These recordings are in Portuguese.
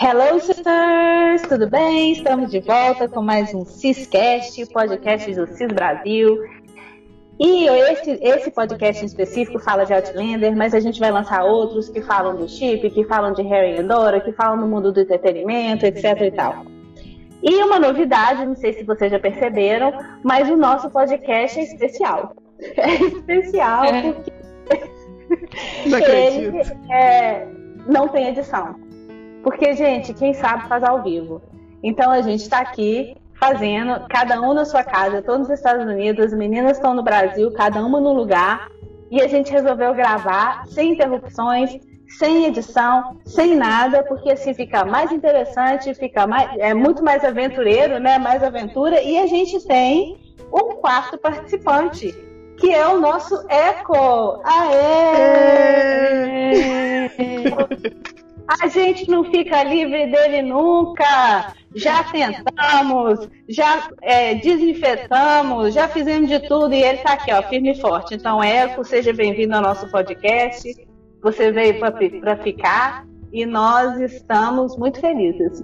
Hello, sisters! Tudo bem? Estamos de volta com mais um Ciscast, podcast do Cis Brasil. E esse, esse podcast em específico fala de Outlander, mas a gente vai lançar outros que falam do chip, que falam de Harry e Dora, que falam do mundo do entretenimento, etc e tal. E uma novidade, não sei se vocês já perceberam, mas o nosso podcast é especial. É especial é. porque não ele é, não tem edição. Porque, gente, quem sabe faz ao vivo. Então a gente está aqui fazendo, cada um na sua casa, todos nos Estados Unidos, as meninas estão no Brasil, cada uma no lugar, e a gente resolveu gravar sem interrupções, sem edição, sem nada, porque assim fica mais interessante, fica mais, é muito mais aventureiro, né? Mais aventura, e a gente tem um quarto participante, que é o nosso Eco. Aê! A gente não fica livre dele nunca. Já tentamos, já é, desinfetamos, já fizemos de tudo e ele está aqui, ó, firme e forte. Então, Eco, seja bem-vindo ao nosso podcast. Você veio para ficar e nós estamos muito felizes.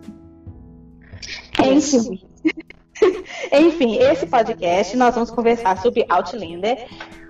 Enfim. Enfim, esse podcast nós vamos conversar sobre Outlander,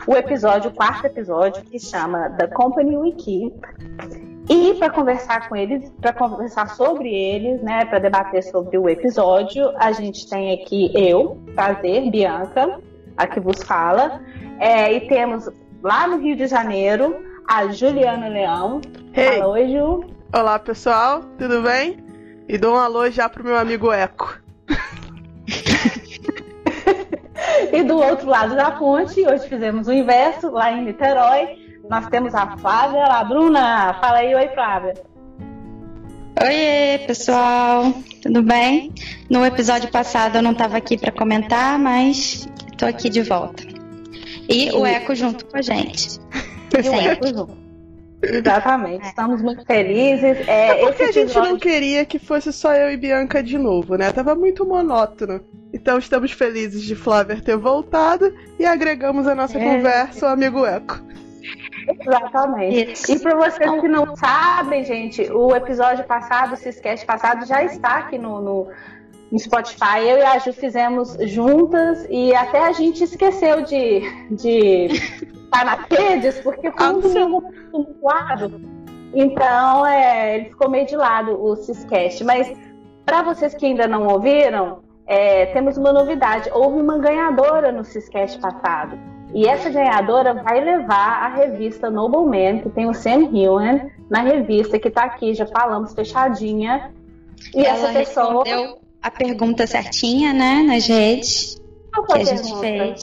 o episódio, o quarto episódio, que chama The Company We Keep. E para conversar com eles, para conversar sobre eles, né, para debater sobre o episódio, a gente tem aqui eu, prazer, Bianca, a que vos fala, é, e temos lá no Rio de Janeiro a Juliana Leão. Hey. Oi, Ju. Olá, pessoal, tudo bem? E dou um alô já pro meu amigo Eco. e do outro lado da ponte, hoje fizemos o inverso, lá em Niterói, nós temos a Flávia lá. Bruna, fala aí, oi, Flávia. Oi, pessoal, tudo bem? No episódio passado eu não estava aqui para comentar, mas estou aqui de volta. E o Eco junto com a gente. E o Eco junto. Exatamente, estamos muito felizes. É, é porque episódio... a gente não queria que fosse só eu e Bianca de novo, né? Tava muito monótono. Então estamos felizes de Flávia ter voltado e agregamos a nossa é. conversa o amigo Eco. Exatamente. Isso. E para vocês que não sabem, gente, o episódio passado, o Ciscast passado, já está aqui no, no, no, Spotify. Eu e a Ju fizemos juntas e até a gente esqueceu de, de estar na redes, porque foi um tumultuado. Então, é, ele ficou meio de lado, o Ciscast. Mas, para vocês que ainda não ouviram, é, temos uma novidade. Houve uma ganhadora no Ciscast passado. E essa ganhadora vai levar a revista Nobleman, que tem o Sam Hewen na revista, que está aqui, já falamos, fechadinha. E Ela essa pessoa. Respondeu a pergunta certinha, né, nas redes. Qual foi que a, a gente fez.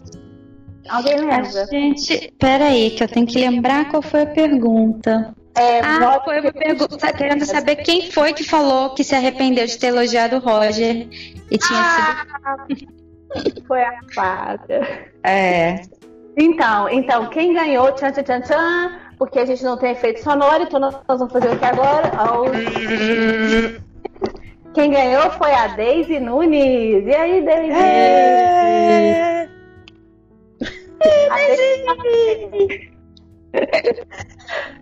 Alguém lembra? A gente. Peraí, que eu tenho que lembrar qual foi a pergunta. É, ah, foi uma pergunta tá querendo saber quem foi que falou que se arrependeu de ter elogiado o Roger e tinha ah, sido. Foi a Fábia. É. Então, então, quem ganhou, tchan, tchan, tchan, tchan, porque a gente não tem efeito sonoro, então nós vamos fazer o que agora? Quem ganhou foi a Daisy Nunes. E aí, Daisy? É...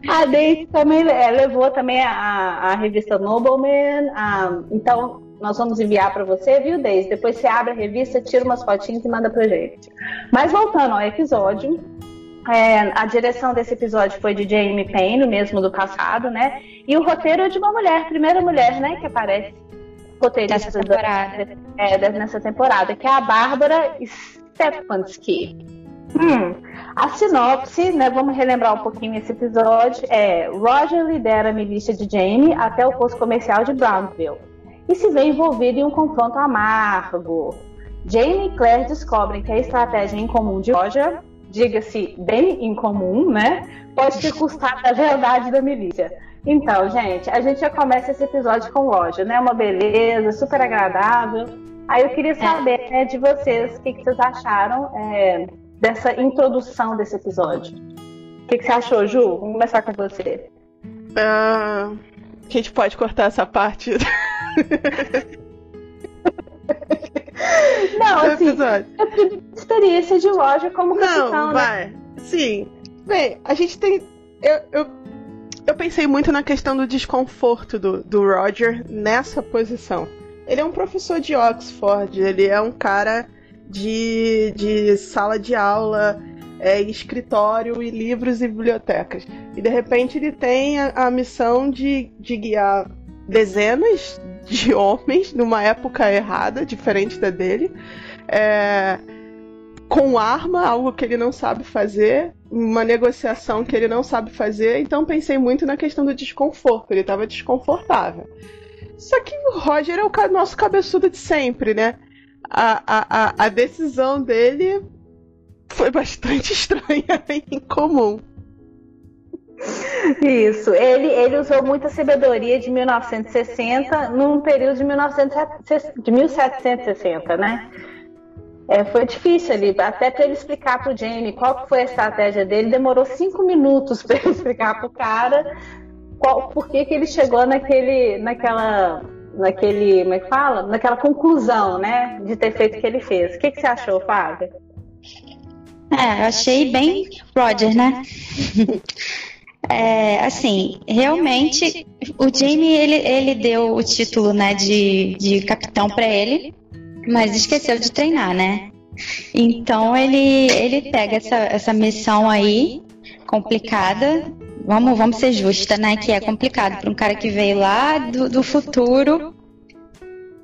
A Daisy também é, levou também a, a revista Nobleman. A, então, nós vamos enviar para você, viu, Deise? Depois você abre a revista, tira umas fotinhas e manda pra gente. Mas voltando ao episódio, é, a direção desse episódio foi de Jamie Payne, o mesmo do passado, né? E o roteiro é de uma mulher, primeira mulher, né, que aparece roteirista nessa temporada. É, nessa temporada, que é a Bárbara Stefanski. Hum, a sinopse, né, vamos relembrar um pouquinho esse episódio, é Roger lidera a milícia de Jamie até o posto comercial de Brownsville e se vê envolvido em um confronto amargo. Jane e Claire descobrem que a estratégia incomum de Roger, diga-se bem incomum, né, pode ter custado a verdade da milícia. Então, gente, a gente já começa esse episódio com Roger, né? Uma beleza, super agradável. Aí eu queria saber né, de vocês o que, que vocês acharam é, dessa introdução desse episódio. O que, que você achou, Ju? Vamos começar com você. Uh, a gente pode cortar essa parte. Não, assim, episódio. experiência de loja como Não, capitão, né? vai. Né? Sim. Bem, a gente tem. Eu, eu, eu pensei muito na questão do desconforto do, do Roger nessa posição. Ele é um professor de Oxford, ele é um cara de, de sala de aula, é, escritório e livros e bibliotecas. E de repente ele tem a, a missão de, de guiar dezenas de homens numa época errada, diferente da dele, é, com arma, algo que ele não sabe fazer, uma negociação que ele não sabe fazer. Então pensei muito na questão do desconforto. Ele estava desconfortável. Só que o Roger é o nosso cabeçudo de sempre, né? A, a, a decisão dele foi bastante estranha e incomum. Isso, ele, ele usou muita sabedoria de 1960 num período de, 1960, de 1760, né? É, foi difícil ali, até para ele explicar para o Jamie qual foi a estratégia dele, demorou cinco minutos para ele explicar para o cara qual, por que, que ele chegou naquele, naquela, naquele, como é que fala? Naquela conclusão, né, de ter feito o que ele fez. O que, que você achou, Fábio? É, eu achei bem Roger, né? É, assim, realmente, o Jamie ele, ele deu o título né, de, de capitão para ele, mas esqueceu de treinar, né? Então ele, ele pega essa, essa missão aí, complicada. Vamos, vamos ser justa, né? Que é complicado para um cara que veio lá do, do futuro.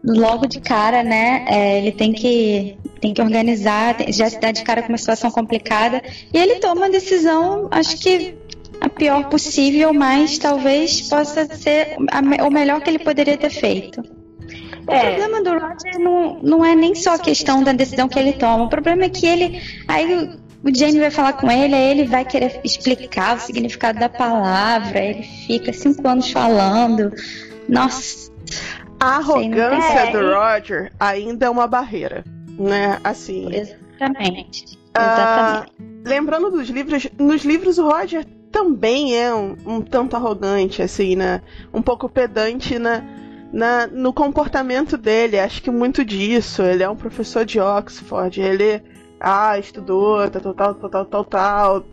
Logo de cara, né? É, ele tem que, tem que organizar, já se dá de cara com uma situação complicada. E ele toma uma decisão, acho que a pior possível, mas talvez possa ser a, o melhor que ele poderia ter feito. O é. problema do Roger não, não é nem só a questão da decisão que ele toma. O problema é que ele. Aí o Jamie vai falar com ele, aí ele vai querer explicar o significado da palavra. Ele fica cinco anos falando. Nossa. A arrogância é, do Roger ainda é uma barreira, né? Assim. Exatamente. Uh, lembrando dos livros, nos livros o Roger também é um, um tanto arrogante, assim, né? Um pouco pedante na, na, no comportamento dele. Acho que muito disso. Ele é um professor de Oxford, ele ah, estudou, tal, tal, tal, tal, tal, tal.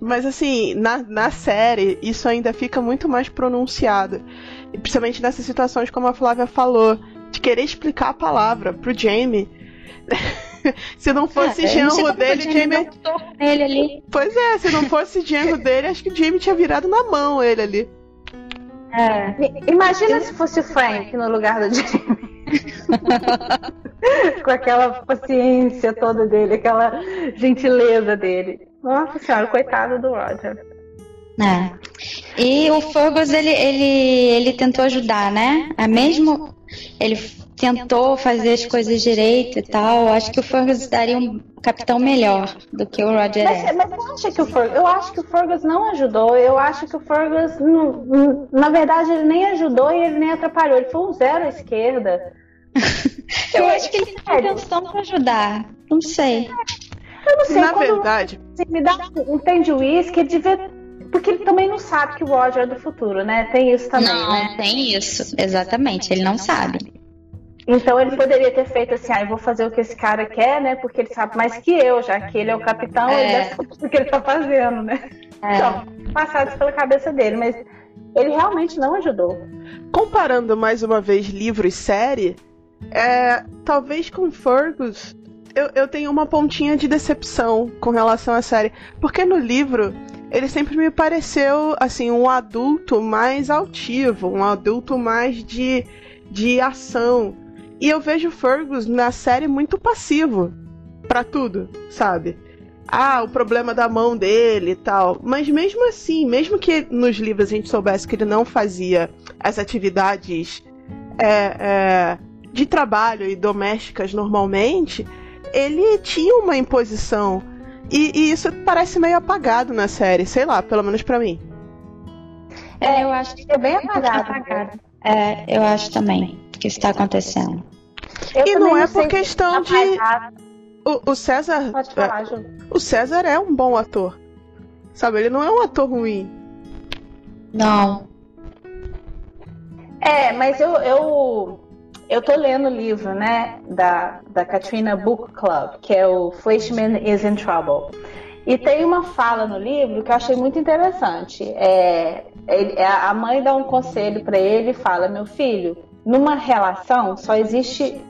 Mas assim, na, na série, isso ainda fica muito mais pronunciado. E principalmente nessas situações, como a Flávia falou, de querer explicar a palavra pro Jamie. se não fosse é, genro dele, Jamie. Ele ali. Pois é, se não fosse genro dele, acho que o Jamie tinha virado na mão ele ali. É. Imagina se fosse o Frank no lugar do Jamie. Com aquela paciência toda dele, aquela gentileza dele. Nossa senhora, coitado do Roger. É. E o Fergus, ele, ele, ele tentou ajudar, né? A mesmo ele tentou fazer as coisas direito e tal. Acho que o Fergus daria um capitão melhor do que o Roger mas, é. Mas eu acho que o Fergus, eu acho que o Fergus não ajudou. Eu acho que o Fergus, não, na verdade, ele nem ajudou e ele nem atrapalhou. Ele foi um zero à esquerda. eu acho que ele está tentando ajudar. Não sei. Eu não sei. Na verdade, você me dá um tem de uísque, ele devia porque ele também não sabe que o Roger é do futuro, né? Tem isso também, não, né? Tem isso, exatamente. Ele não sabe. Então ele poderia ter feito assim, ah, eu vou fazer o que esse cara quer, né? Porque ele sabe mais que eu, já que ele é o capitão, é. ele já sabe o que ele tá fazendo, né? É. Então, passados pela cabeça dele, mas ele realmente não ajudou. Comparando mais uma vez livro e série, é, talvez com Fergus eu, eu tenho uma pontinha de decepção com relação à série. Porque no livro ele sempre me pareceu assim um adulto mais altivo, um adulto mais de, de ação. E eu vejo Fergus na série muito passivo para tudo, sabe? Ah, o problema da mão dele e tal. Mas mesmo assim, mesmo que nos livros a gente soubesse que ele não fazia as atividades é, é, de trabalho e domésticas normalmente, ele tinha uma imposição. E, e, isso parece meio apagado na série, sei lá, pelo menos para mim. É, eu acho que é bem apagado. apagado. É, eu acho também que está acontecendo. Eu e não é por questão de. O, o César. Pode falar, é, o César é um bom ator. Sabe, ele não é um ator ruim. Não. É, mas eu, eu, eu tô lendo o livro, né, da, da Katrina Book Club, que é o Fleischman is in Trouble. E tem uma fala no livro que eu achei muito interessante. É, ele, a mãe dá um conselho para ele e fala: Meu filho, numa relação só existe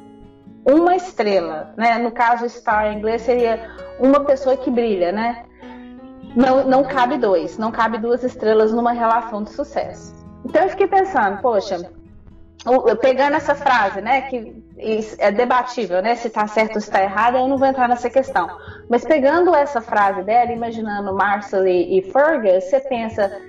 uma estrela, né? No caso, star em inglês seria uma pessoa que brilha, né? Não, não cabe dois, não cabe duas estrelas numa relação de sucesso. Então eu fiquei pensando, poxa, pegando essa frase, né, que é debatível, né, se está certo ou se está errado, eu não vou entrar nessa questão. Mas pegando essa frase dela, imaginando Marcel e Fergus, você pensa,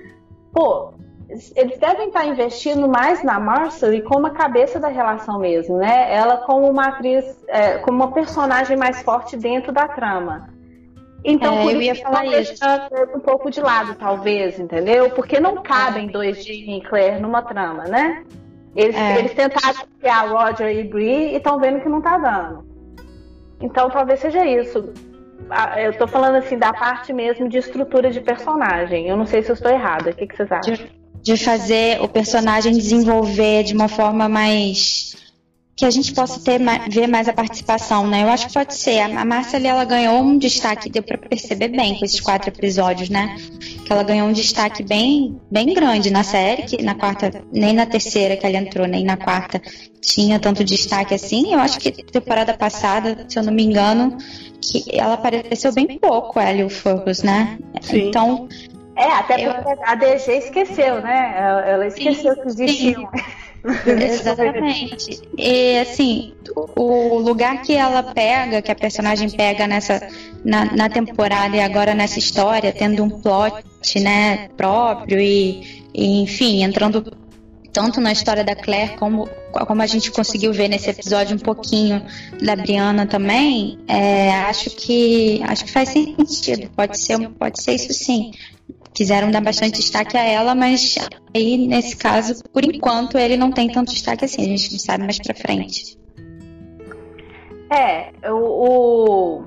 pô, eles devem estar investindo mais na Marcel como a cabeça da relação mesmo, né? Ela como uma atriz, é, como uma personagem mais forte dentro da trama. Então, é, por eu ia isso, falar isso. um pouco de lado, talvez, entendeu? Porque não cabem dois Jimmy e Claire numa trama, né? Eles, é. eles tentaram criar Roger e Brie e estão vendo que não tá dando. Então, talvez seja isso. Eu tô falando assim da parte mesmo de estrutura de personagem. Eu não sei se eu estou errada. O que, que vocês acham? De, fazer o personagem desenvolver de uma forma mais que a gente possa ter ver mais a participação, né? Eu acho que pode ser. A Márcia ela ganhou um destaque, deu para perceber bem com esses quatro episódios, né? Que ela ganhou um destaque bem, bem grande na série, que na quarta, nem na terceira que ela entrou, nem na quarta tinha tanto destaque assim. Eu acho que temporada passada, se eu não me engano, que ela apareceu bem pouco, ela e o Fergus, né? Sim. Então. É, até porque eu... a DG esqueceu, né? Ela esqueceu sim, que existiam. Exatamente. E assim, o lugar que ela pega, que a personagem pega nessa na, na temporada e agora nessa história, tendo um plot, né, próprio e, e enfim, entrando tanto na história da Claire como, como a gente conseguiu ver nesse episódio um pouquinho da Brianna também, é, acho que acho que faz sentido. Pode ser, pode ser isso sim quiseram dar bastante destaque a ela, mas aí nesse caso, por enquanto, ele não tem tanto destaque assim, a gente não sabe mais pra frente. É, o,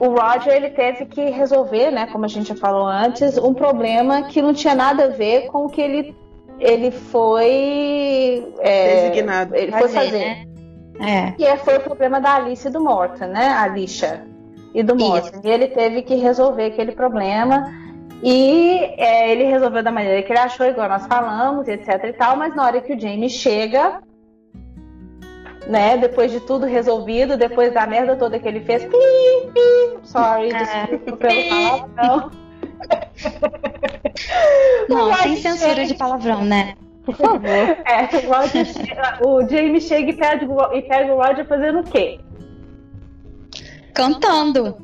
o Roger ele teve que resolver, né, como a gente já falou antes, um problema que não tinha nada a ver com o que ele, ele foi é, designado. Ele foi fazer. Né? É. E foi o problema da Alice e do Morton, né? A Alicia e do Morton. E ele teve que resolver aquele problema. E é, ele resolveu da maneira que ele achou, igual nós falamos, etc e tal, mas na hora que o Jamie chega, né, depois de tudo resolvido, depois da merda toda que ele fez, pim, pim, sorry, é. desculpa pelo palavrão. Não, sem censura de palavrão, né? Por favor. É, o, o Jamie chega e pega, e pega o Roger fazendo o quê? Cantando.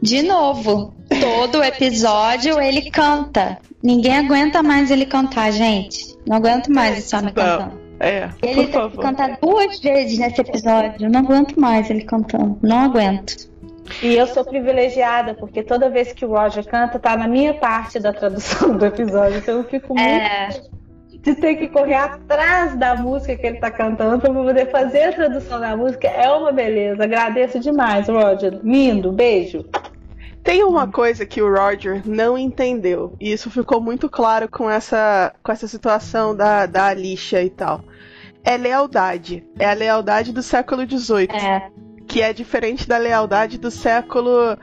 De novo, todo episódio ele canta. Ninguém aguenta mais ele cantar, gente. Não aguento mais esse homem cantando. É, ele tem que cantar duas vezes nesse episódio. Eu não aguento mais ele cantando. Não aguento. E eu sou privilegiada, porque toda vez que o Roger canta, tá na minha parte da tradução do episódio. Então eu fico muito. É de ter que correr atrás da música que ele está cantando para poder fazer a tradução da música é uma beleza. Agradeço demais, Roger. Lindo, beijo. Tem uma coisa que o Roger não entendeu, e isso ficou muito claro com essa, com essa situação da, da Alicia e tal. É lealdade. É a lealdade do século XVIII. É. Que é diferente da lealdade do século.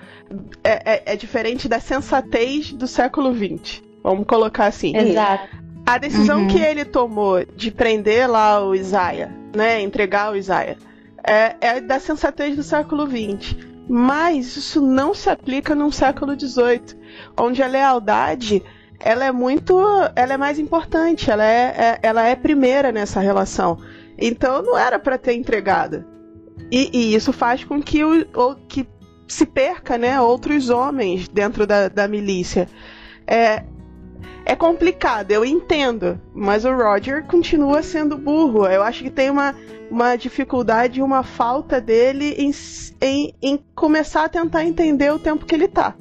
É, é, é diferente da sensatez do século XX. Vamos colocar assim. Exato. A decisão uhum. que ele tomou de prender lá o Isaiah, né, entregar o Isaiah, é, é da sensatez do século XX. Mas isso não se aplica num século XVIII, onde a lealdade ela é muito, ela é mais importante, ela é, é ela é primeira nessa relação. Então não era para ter entregado. E, e, isso faz com que, o, o, que se perca, né, outros homens dentro da, da milícia. É, é complicado, eu entendo, mas o Roger continua sendo burro. Eu acho que tem uma, uma dificuldade, uma falta dele em, em, em começar a tentar entender o tempo que ele tá.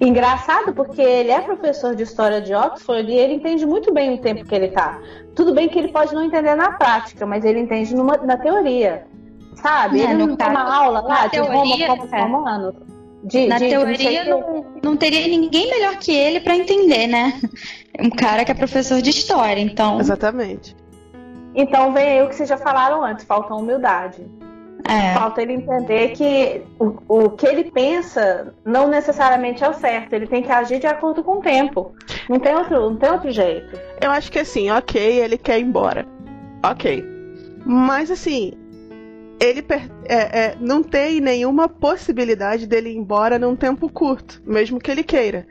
Engraçado, porque ele é professor de história de Oxford e ele entende muito bem o tempo que ele tá. Tudo bem que ele pode não entender na prática, mas ele entende numa, na teoria. Sabe? É, ele não tem uma aula lá de teoria, Roma como é. De, Na de, teoria, não, não teria ninguém melhor que ele para entender, né? Um cara que é professor de história, então. Exatamente. Então vem aí o que vocês já falaram antes, falta humildade. É. Falta ele entender que o, o que ele pensa não necessariamente é o certo. Ele tem que agir de acordo com o tempo. Não tem outro, não tem outro jeito. Eu acho que assim, ok, ele quer ir embora. Ok. Mas assim, ele é, é, não tem nenhuma possibilidade dele ir embora num tempo curto, mesmo que ele queira.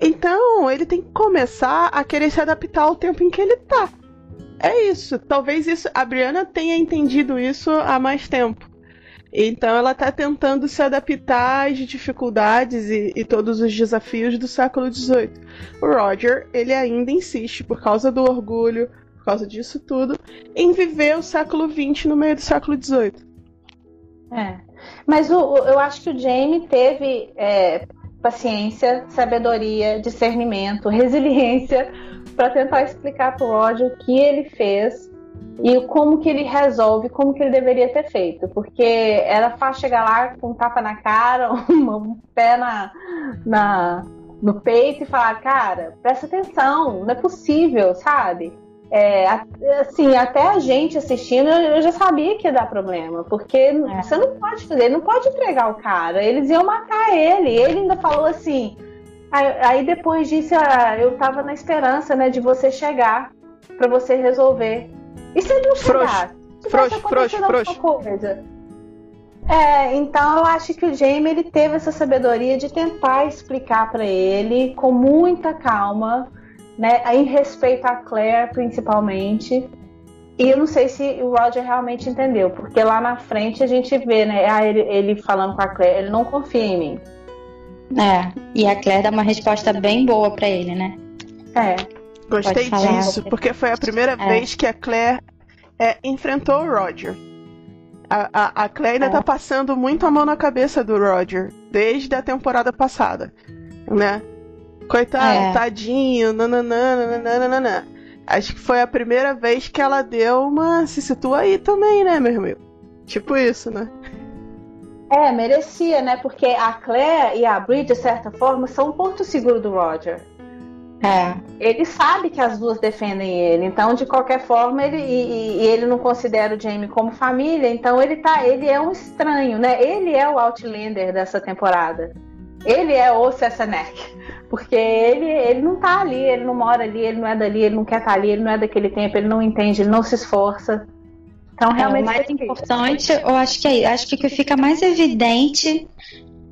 Então, ele tem que começar a querer se adaptar ao tempo em que ele tá. É isso. Talvez isso a Brianna tenha entendido isso há mais tempo. Então ela está tentando se adaptar às dificuldades e, e, todos os desafios do século XVIII. O Roger, ele ainda insiste, por causa do orgulho, por causa disso tudo, em viver o século XX no meio do século XVIII. É. Mas o, eu acho que o Jamie teve é, paciência, sabedoria, discernimento, resiliência para tentar explicar para o Roger o que ele fez e como que ele resolve, como que ele deveria ter feito, porque era fácil chegar lá com um tapa na cara, um pé na, na, no peito e falar, cara, presta atenção, não é possível, sabe? É, assim, até a gente assistindo, eu já sabia que ia dar problema, porque é. você não pode fazer, não pode entregar o cara, eles iam matar ele. Ele ainda falou assim. Aí, aí depois disso, ah, eu tava na esperança, né, de você chegar para você resolver. E se ele não chegar? Frouxo, frouxo, frouxo. Coisa? É, então eu acho que o Jamie ele teve essa sabedoria de tentar explicar para ele com muita calma né, em respeito a Claire principalmente. E eu não sei se o Roger realmente entendeu, porque lá na frente a gente vê, né, ah, ele, ele falando com a Claire, ele não confia em mim. É, e a Claire dá uma resposta bem boa para ele, né? É. Gostei disso, porque foi a primeira é. vez que a Claire é, enfrentou o Roger. A, a, a Claire ainda é. tá passando muito a mão na cabeça do Roger, desde a temporada passada, né? Coitado, é. tadinho, nananã, nananã. Acho que foi a primeira vez que ela deu uma. Se situa aí também, né, meu irmão? Tipo isso, né? É, merecia, né? Porque a Claire e a Brie, de certa forma, são um porto seguro do Roger. É. Ele sabe que as duas defendem ele, então de qualquer forma ele e, e, ele não considera o Jamie como família, então ele tá, ele é um estranho, né? Ele é o Outlander dessa temporada. Ele é o Sessanek. Porque ele, ele não tá ali, ele não mora ali, ele não é dali, ele não quer estar tá ali, ele não é daquele tempo, ele não entende, ele não se esforça. Então, realmente. É, o mais importante, eu acho que é, acho que o que fica mais evidente,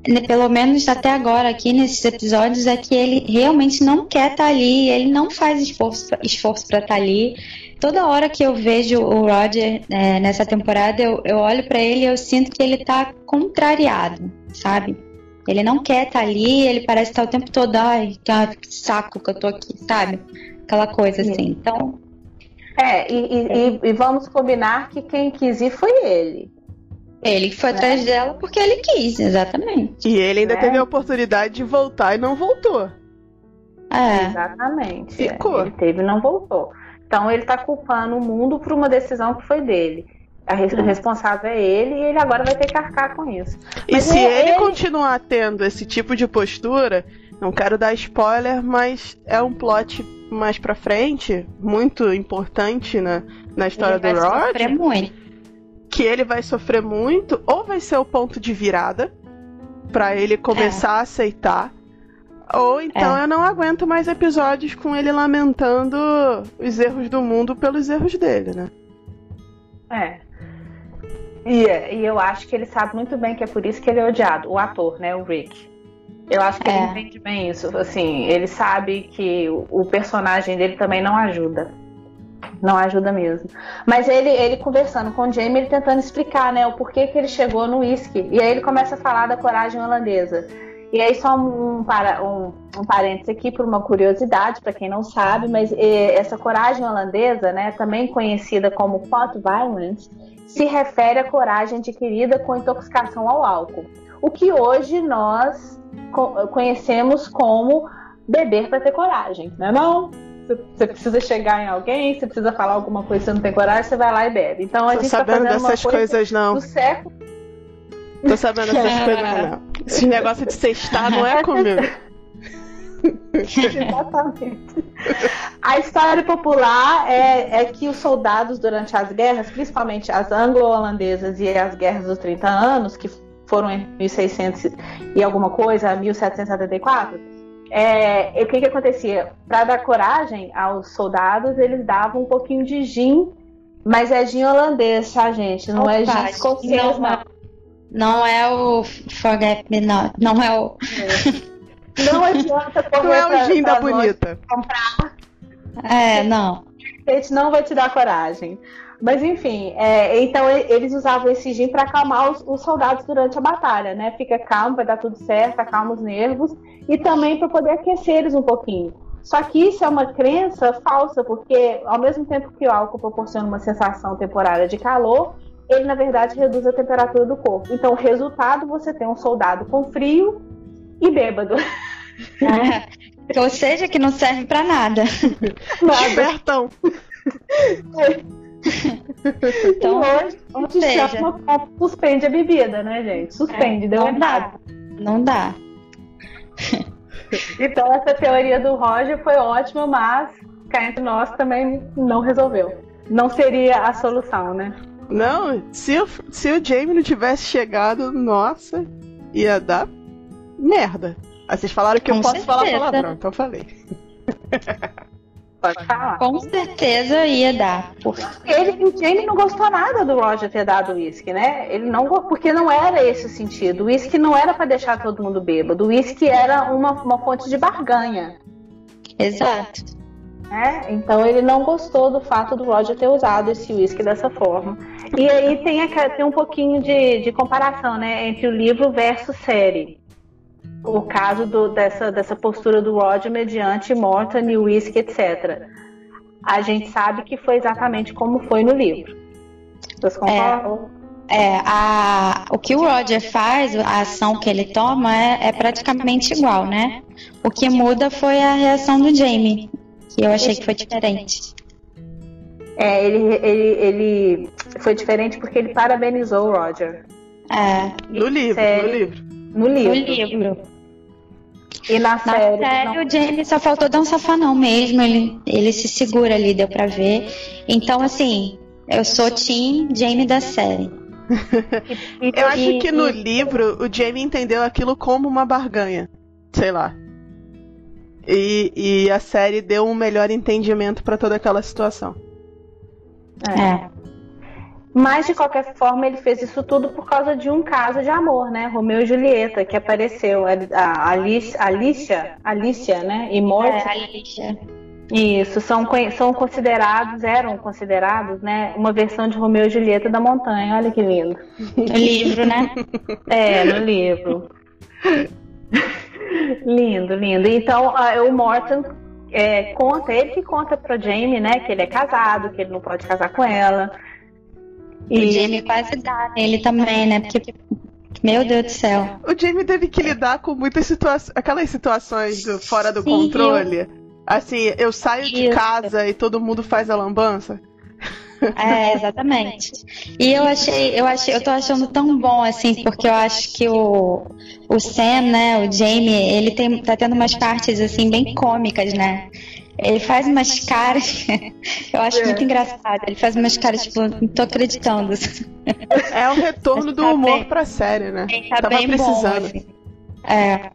né, pelo menos até agora aqui nesses episódios, é que ele realmente não quer estar tá ali, ele não faz esforço, esforço para estar tá ali. Toda hora que eu vejo o Roger é, nessa temporada, eu, eu olho para ele e eu sinto que ele tá contrariado, sabe? Ele não quer estar tá ali, ele parece estar o tempo todo, ai, que saco que eu tô aqui, sabe? Aquela coisa assim. Então. É, e, e, e vamos combinar que quem quis ir foi ele. Ele foi né? atrás dela porque ele quis, exatamente. E ele ainda é. teve a oportunidade de voltar e não voltou. É. Exatamente. Ficou. Ele teve e não voltou. Então ele tá culpando o mundo por uma decisão que foi dele. A o responsável é ele e ele agora vai ter que arcar com isso. E mas se é ele, ele continuar tendo esse tipo de postura, não quero dar spoiler, mas é um plot mais pra frente, muito importante na, na história ele do. Sofrer muito. Que ele vai sofrer muito, ou vai ser o ponto de virada para ele começar é. a aceitar. Ou então é. eu não aguento mais episódios com ele lamentando os erros do mundo pelos erros dele, né? É. E, e eu acho que ele sabe muito bem que é por isso que ele é odiado, o ator, né, o Rick. Eu acho que é. ele entende bem isso. Assim, ele sabe que o personagem dele também não ajuda. Não ajuda mesmo. Mas ele, ele conversando com o Jamie, ele tentando explicar, né, o porquê que ele chegou no whisky. E aí ele começa a falar da coragem holandesa. E aí, só um, um, um parênteses aqui por uma curiosidade, para quem não sabe, mas essa coragem holandesa, né, também conhecida como pot violence, se refere à coragem adquirida com intoxicação ao álcool, o que hoje nós conhecemos como beber para ter coragem, não é não? Você precisa chegar em alguém, você precisa falar alguma coisa, você não tem coragem, você vai lá e bebe. Então a Tô gente tá sabendo tá dessas coisas não. Do século. Tô sabendo dessas coisas não. Esse negócio de sextar não é comigo. Exatamente. A história popular é, é, que os soldados durante as guerras, principalmente as anglo-holandesas e as guerras dos 30 anos, que foram em 1600 e alguma coisa, 1774, é, o que, que acontecia? Para dar coragem aos soldados, eles davam um pouquinho de gin, mas é gin holandês, tá, gente? Não é Opa, é gin escocês, não. Não é o Forget Me Not, não é o. É. Não adianta Não é o gin da bonita. Comprar. É, não. A gente não vai te dar coragem. Mas enfim, é, então eles usavam esse gin para acalmar os, os, soldados durante a batalha, né? Fica calmo, vai dar tudo certo, acalma os nervos e também para poder aquecer eles um pouquinho. Só que isso é uma crença falsa, porque ao mesmo tempo que o álcool proporciona uma sensação temporária de calor, ele na verdade reduz a temperatura do corpo. Então, o resultado você tem um soldado com frio e bêbado. É, ou seja, que não serve para nada. Espertão. então, hoje, hoje seja... chama, suspende a bebida, né, gente? Suspende, é, deu não errado. Dá. Não dá. Então, essa teoria do Roger foi ótima, mas cá entre nós também não resolveu. Não seria a solução, né? Não, se o, se o Jamie não tivesse chegado, nossa, ia dar merda. Aí vocês falaram que Com eu posso certeza. falar palavrão, então eu falei. Pode falar. Com certeza ia dar. Ele, o Jamie não gostou nada do Roger ter dado uísque, né? Ele não porque não era esse o sentido. O uísque não era para deixar todo mundo bêbado. O uísque era uma, uma fonte de barganha. Exato. É, então ele não gostou do fato do Roger ter usado esse uísque dessa forma. E aí tem, a, tem um pouquinho de, de comparação, né, entre o livro versus série. O caso do, dessa, dessa postura do Roger mediante Morton e whisky, etc. A gente sabe que foi exatamente como foi no livro. Vocês concordam? É, é a, o que o Roger faz, a ação que ele toma é, é praticamente igual, né? O que muda foi a reação do Jamie, que eu achei que foi diferente. É, ele, ele, ele foi diferente porque ele parabenizou o Roger. É. No livro, série, no livro. No livro. No livro. E na, na série. série não... o Jamie só faltou dar um safanão mesmo. Ele, ele se segura ali, deu pra ver. Então, assim, eu sou Team Jamie da série. eu acho que no livro o Jamie entendeu aquilo como uma barganha. Sei lá. E, e a série deu um melhor entendimento para toda aquela situação. É. é. Mas, de qualquer forma, ele fez isso tudo por causa de um caso de amor, né? Romeu e Julieta, que apareceu. A Alicia, Alicia, Alicia né? E Morte. É, Alicia. Isso, são, são considerados, eram considerados, né? Uma versão de Romeu e Julieta da montanha. Olha que lindo. No livro, né? É, no livro. lindo, lindo. Então, o Morton é, conta, ele que conta pro Jamie, né, que ele é casado, que ele não pode casar com ela. E o Jamie quase dá nele também, né? Porque, meu Deus do céu. O Jamie teve que lidar com muitas situações, aquelas situações do, fora do Sim, controle. Eu... Assim, eu saio Isso. de casa e todo mundo faz a lambança. É, exatamente. E eu achei, eu achei, eu tô achando tão bom assim, porque eu acho que o, o Sam, né, o Jamie, ele tem, tá tendo umas partes assim bem cômicas, né? Ele faz umas caras, eu acho é. muito engraçado. Ele faz umas caras tipo, não tô acreditando. É o retorno do tá humor bem, pra série, né? Tá Tava precisando. Bom, assim. É.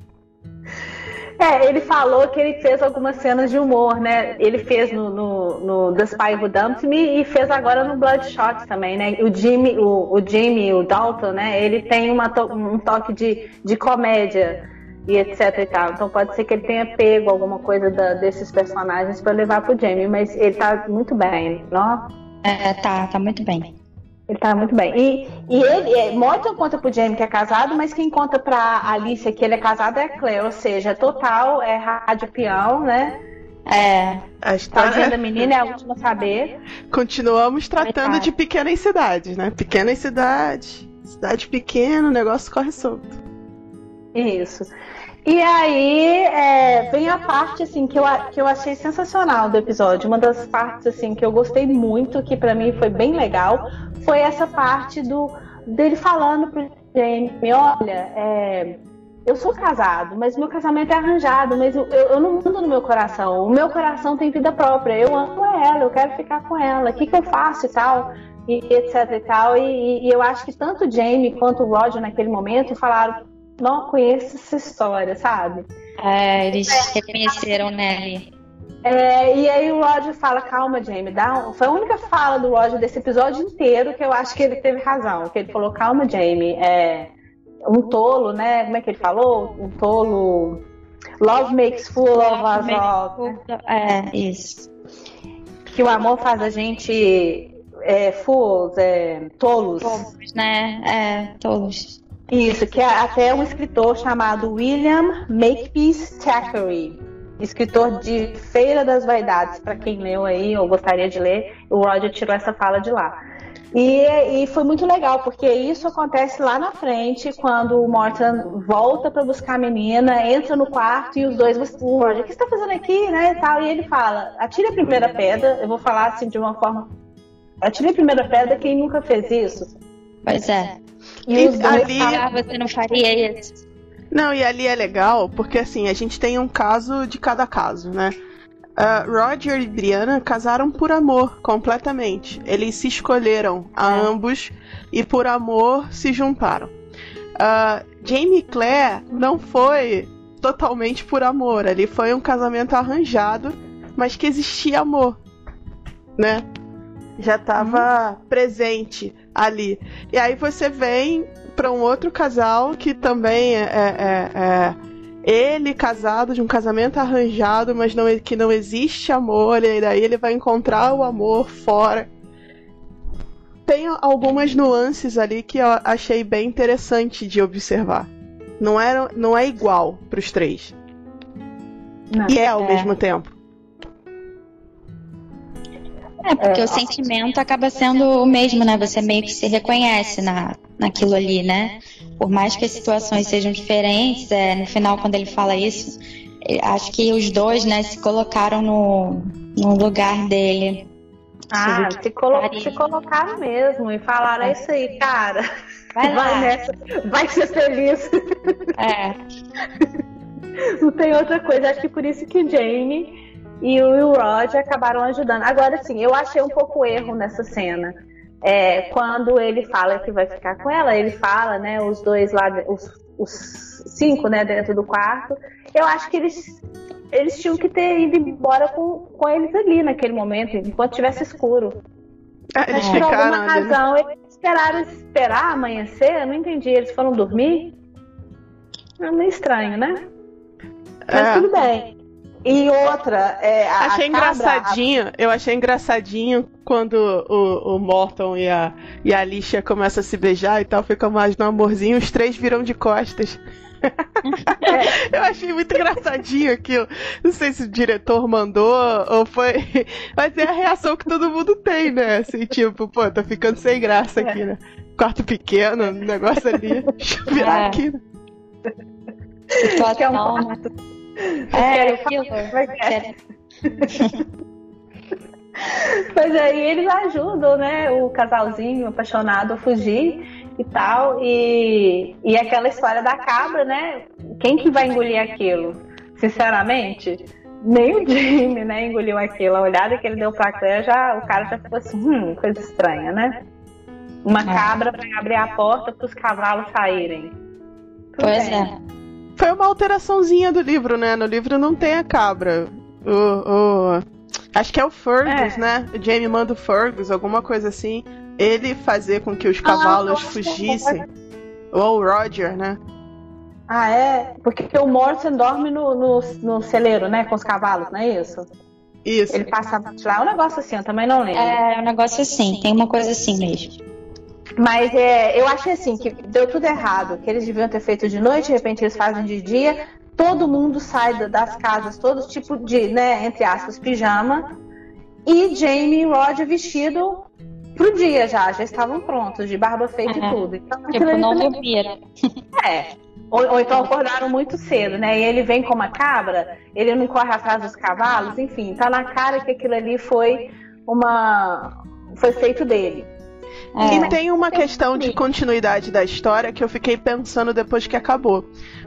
É, ele falou que ele fez algumas cenas de humor, né? Ele fez no, no, no The Spy Who Dumped Me e fez agora no Bloodshot também, né? O Jimmy, o, o Jimmy, o Dalton, né? Ele tem uma to um toque de, de comédia e etc e tal. Então pode ser que ele tenha pego alguma coisa da, desses personagens para levar pro Jamie, mas ele tá muito bem, não? É, tá, tá muito bem. Ele tá muito bem. E, e ele, é, Morton conta pro Jamie que é casado, mas quem conta pra Alicia que ele é casado é a Claire, ou seja, total é rádio peão, né? É. A história da menina é a última a saber. Continuamos tratando de pequenas cidades, né? Pequenas cidades. Cidade pequena, o negócio corre solto. Isso. E aí é, vem a parte assim que eu, que eu achei sensacional do episódio. Uma das partes assim que eu gostei muito, que para mim foi bem legal, foi essa parte do dele falando pro Jamie, olha, é, eu sou casado, mas meu casamento é arranjado, mas eu, eu, não mando no meu coração. O meu coração tem vida própria. Eu amo ela, eu quero ficar com ela. O que, que eu faço e tal? E, etc e tal. E, e, eu acho que tanto o Jamie quanto o Roger naquele momento falaram: Não conheço essa história, sabe? É, eles reconheceram Nelly. É, e aí o Roger fala, calma, Jamie, dá um... foi a única fala do Roger desse episódio inteiro que eu acho que ele teve razão. Que ele falou, calma, Jamie, é um tolo, né? Como é que ele falou? Um tolo. Love makes fool of us all. É, isso. Que o amor faz a gente é, fools, é, tolos. Tolos, né? É, tolos. Isso, que é até um escritor chamado William Makepeace Thackeray escritor de Feira das Vaidades, para quem leu aí ou gostaria de ler, o Roger tirou essa fala de lá. E, e foi muito legal, porque isso acontece lá na frente, quando o Morton volta para buscar a menina, entra no quarto e os dois, o Roger, o que você está fazendo aqui, né, e tal, e ele fala, atire a primeira pedra, eu vou falar assim de uma forma, atire a primeira pedra, quem nunca fez isso? Pois é. E, e os dois ali... falam, ah, você não faria isso. Não, e ali é legal porque assim, a gente tem um caso de cada caso, né? Uh, Roger e Brianna casaram por amor, completamente. Eles se escolheram a é. ambos e por amor se juntaram. Uh, Jamie e Claire não foi totalmente por amor. Ali foi um casamento arranjado, mas que existia amor, né? Já estava uhum. presente ali. E aí você vem para um outro casal que também é, é, é, é, ele casado de um casamento arranjado, mas não, que não existe amor, e daí ele vai encontrar o amor fora. Tem algumas nuances ali que eu achei bem interessante de observar. Não é, não é igual para os três. Não, e é ao é. mesmo tempo. É, porque é. o sentimento acaba sendo o mesmo, né? Você meio que se reconhece na, naquilo ali, né? Por mais que as situações sejam diferentes, é, no final, quando ele fala isso, acho que os dois, né, se colocaram no, no lugar dele. Ah, se, colo se colocaram mesmo e falaram, é isso aí, cara. Vai, vai nessa, vai ser feliz. É. Não tem outra coisa. Acho que por isso que o Jamie e o Will Roger acabaram ajudando. Agora, sim, eu achei um pouco erro nessa cena. É, quando ele fala que vai ficar com ela, ele fala, né, os dois lá, os, os cinco, né, dentro do quarto. Eu acho que eles, eles tinham que ter ido embora com, com eles ali naquele momento, enquanto tivesse escuro. É, eles Mas, por alguma ali, né? razão, né? eles esperaram esperar amanhecer, eu não entendi. Eles foram dormir? É meio estranho, né? Mas é. tudo bem. E outra, é, a, achei a engraçadinho, a... eu achei engraçadinho quando o, o Morton e a, e a Alicia começam a se beijar e tal, fica mais no amorzinho, os três viram de costas. É. eu achei muito engraçadinho aquilo. Não sei se o diretor mandou ou foi. Mas é a reação que todo mundo tem, né? Assim, tipo, pô, tá ficando sem graça aqui, é. né? Quarto pequeno, negócio ali. Deixa eu virar é. aqui. Né? Situação, né? É, aquilo. Mas aí eles ajudam, né, o casalzinho apaixonado a fugir e tal. E, e aquela história da cabra, né? Quem que vai engolir aquilo? Sinceramente, nem o Jimmy, né, engoliu aquilo. A olhada que ele deu pra Claire, já, o cara já ficou assim, hum, coisa estranha, né? Uma é. cabra para abrir a porta para os cavalos saírem. Tudo pois bem. é. Foi uma alteraçãozinha do livro, né? No livro não tem a cabra. O, o... Acho que é o Fergus, é. né? O Jamie manda o Fergus, alguma coisa assim. Ele fazer com que os ah, cavalos ah, fugissem. Ou o Roger, né? Ah, é? Porque o Morton dorme no, no, no, celeiro, né? Com os cavalos, não é isso? Isso. Ele passa lá, é um negócio assim, eu também não lembro. É, é um negócio assim, tem uma coisa assim mesmo. Mas é, eu achei assim que deu tudo errado, que eles deviam ter feito de noite, de repente eles fazem de dia, todo mundo sai das casas, todo tipo de, né, entre aspas, pijama, e Jamie e Roger vestido pro dia já, já estavam prontos, de barba feita uhum. e tudo. Então, tipo, não dormiram. É. Ou, ou, então acordaram muito cedo, né? E ele vem com uma cabra, ele não corre atrás dos cavalos, enfim, tá na cara que aquilo ali foi uma. foi feito dele. É. E tem uma questão de continuidade da história que eu fiquei pensando depois que acabou.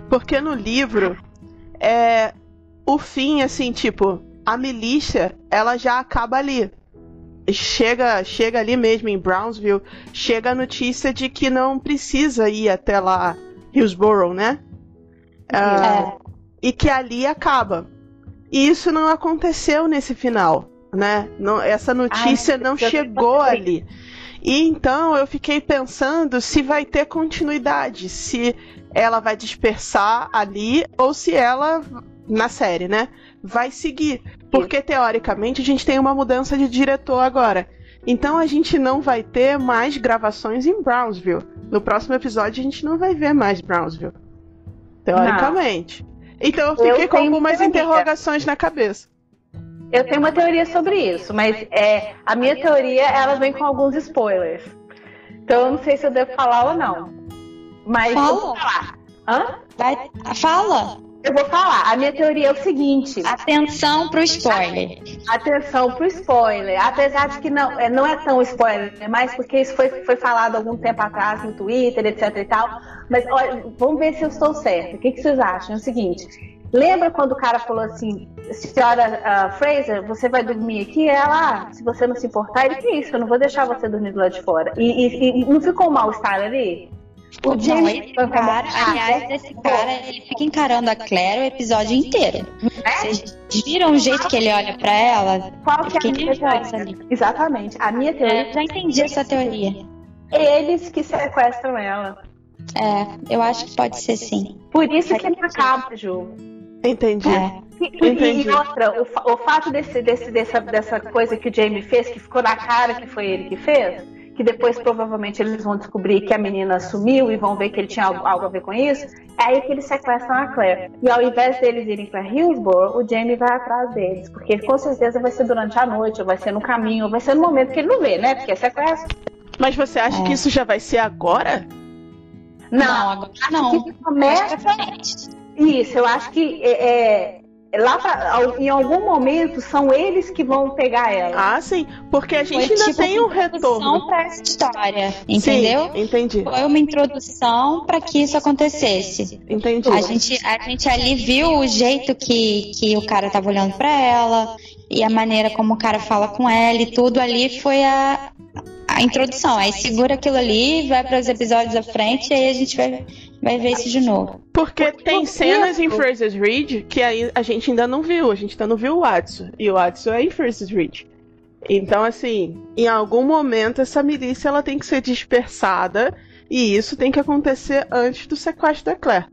Porque no livro, é, o fim, assim, tipo, a milícia, ela já acaba ali. Chega, chega ali mesmo em Brownsville, chega a notícia de que não precisa ir até lá, Hillsborough, né? Uh, e que ali acaba. E isso não aconteceu nesse final, né? Não, essa notícia Ai, não chegou ali. E então eu fiquei pensando se vai ter continuidade, se ela vai dispersar ali ou se ela na série, né? Vai seguir, porque teoricamente a gente tem uma mudança de diretor agora. Então a gente não vai ter mais gravações em Brownsville. No próximo episódio a gente não vai ver mais Brownsville. Teoricamente. Não. Então eu fiquei eu com algumas interrogações na cabeça. Eu tenho uma teoria sobre isso, mas é, a minha teoria ela vem com alguns spoilers. Então eu não sei se eu devo falar ou não. Mas fala. eu vou falar. Hã? Vai, fala. Eu vou falar. A minha teoria é o seguinte. Atenção pro spoiler. Atenção pro spoiler. Apesar de que não, é, não é tão spoiler, é mais porque isso foi, foi falado algum tempo atrás no Twitter, etc e tal. Mas olha, vamos ver se eu estou certa. O que, que vocês acham? É o seguinte. Lembra quando o cara falou assim, senhora uh, Fraser, você vai dormir aqui? Ela, ah, se você não se importar, ele que isso, eu não vou deixar você dormir do lado de fora. E, e, e não ficou mal estar ali? O James não, esse cara, aliás, esse cara, ele fica encarando a Claire o episódio inteiro. É? Vocês viram o jeito que ele olha pra ela? Qual que é a minha teoria? Exatamente. A minha teoria. É, já entendi essa teoria. Eles que sequestram ela. É, eu acho que pode ser sim. Por isso que não acaba o jogo. Entendi. É. E, Entendi. e outra, o, o fato desse, desse, dessa, dessa coisa que o Jamie fez, que ficou na cara que foi ele que fez, que depois provavelmente eles vão descobrir que a menina sumiu e vão ver que ele tinha algo, algo a ver com isso, é aí que eles sequestram a Claire. E ao invés deles irem para Hillsborough, o Jamie vai atrás deles, porque com certeza vai ser durante a noite, ou vai ser no caminho, ou vai ser no momento que ele não vê, né? Porque é sequestro. Mas você acha é. que isso já vai ser agora? Não, agora não. Começa... Isso, eu acho que é, é lá pra, em algum momento são eles que vão pegar ela. Ah, sim, porque a gente Foi, ainda tipo, tem um retorno para essa história, entendeu? Sim, entendi. Foi uma introdução para que isso acontecesse. Entendi. A gente, a gente ali viu o jeito que, que o cara tava olhando para ela e a maneira como o cara fala com ela e tudo ali foi a, a introdução. Aí segura aquilo ali, vai para os episódios à frente e aí a gente vai vai ver isso de novo. Porque tem cenas em Fraser's Ridge que aí a gente ainda não viu. A gente ainda não viu o Watson. E o Watson é em Fraser's Ridge. Então, assim, em algum momento essa milícia ela tem que ser dispersada. E isso tem que acontecer antes do sequestro da Claire.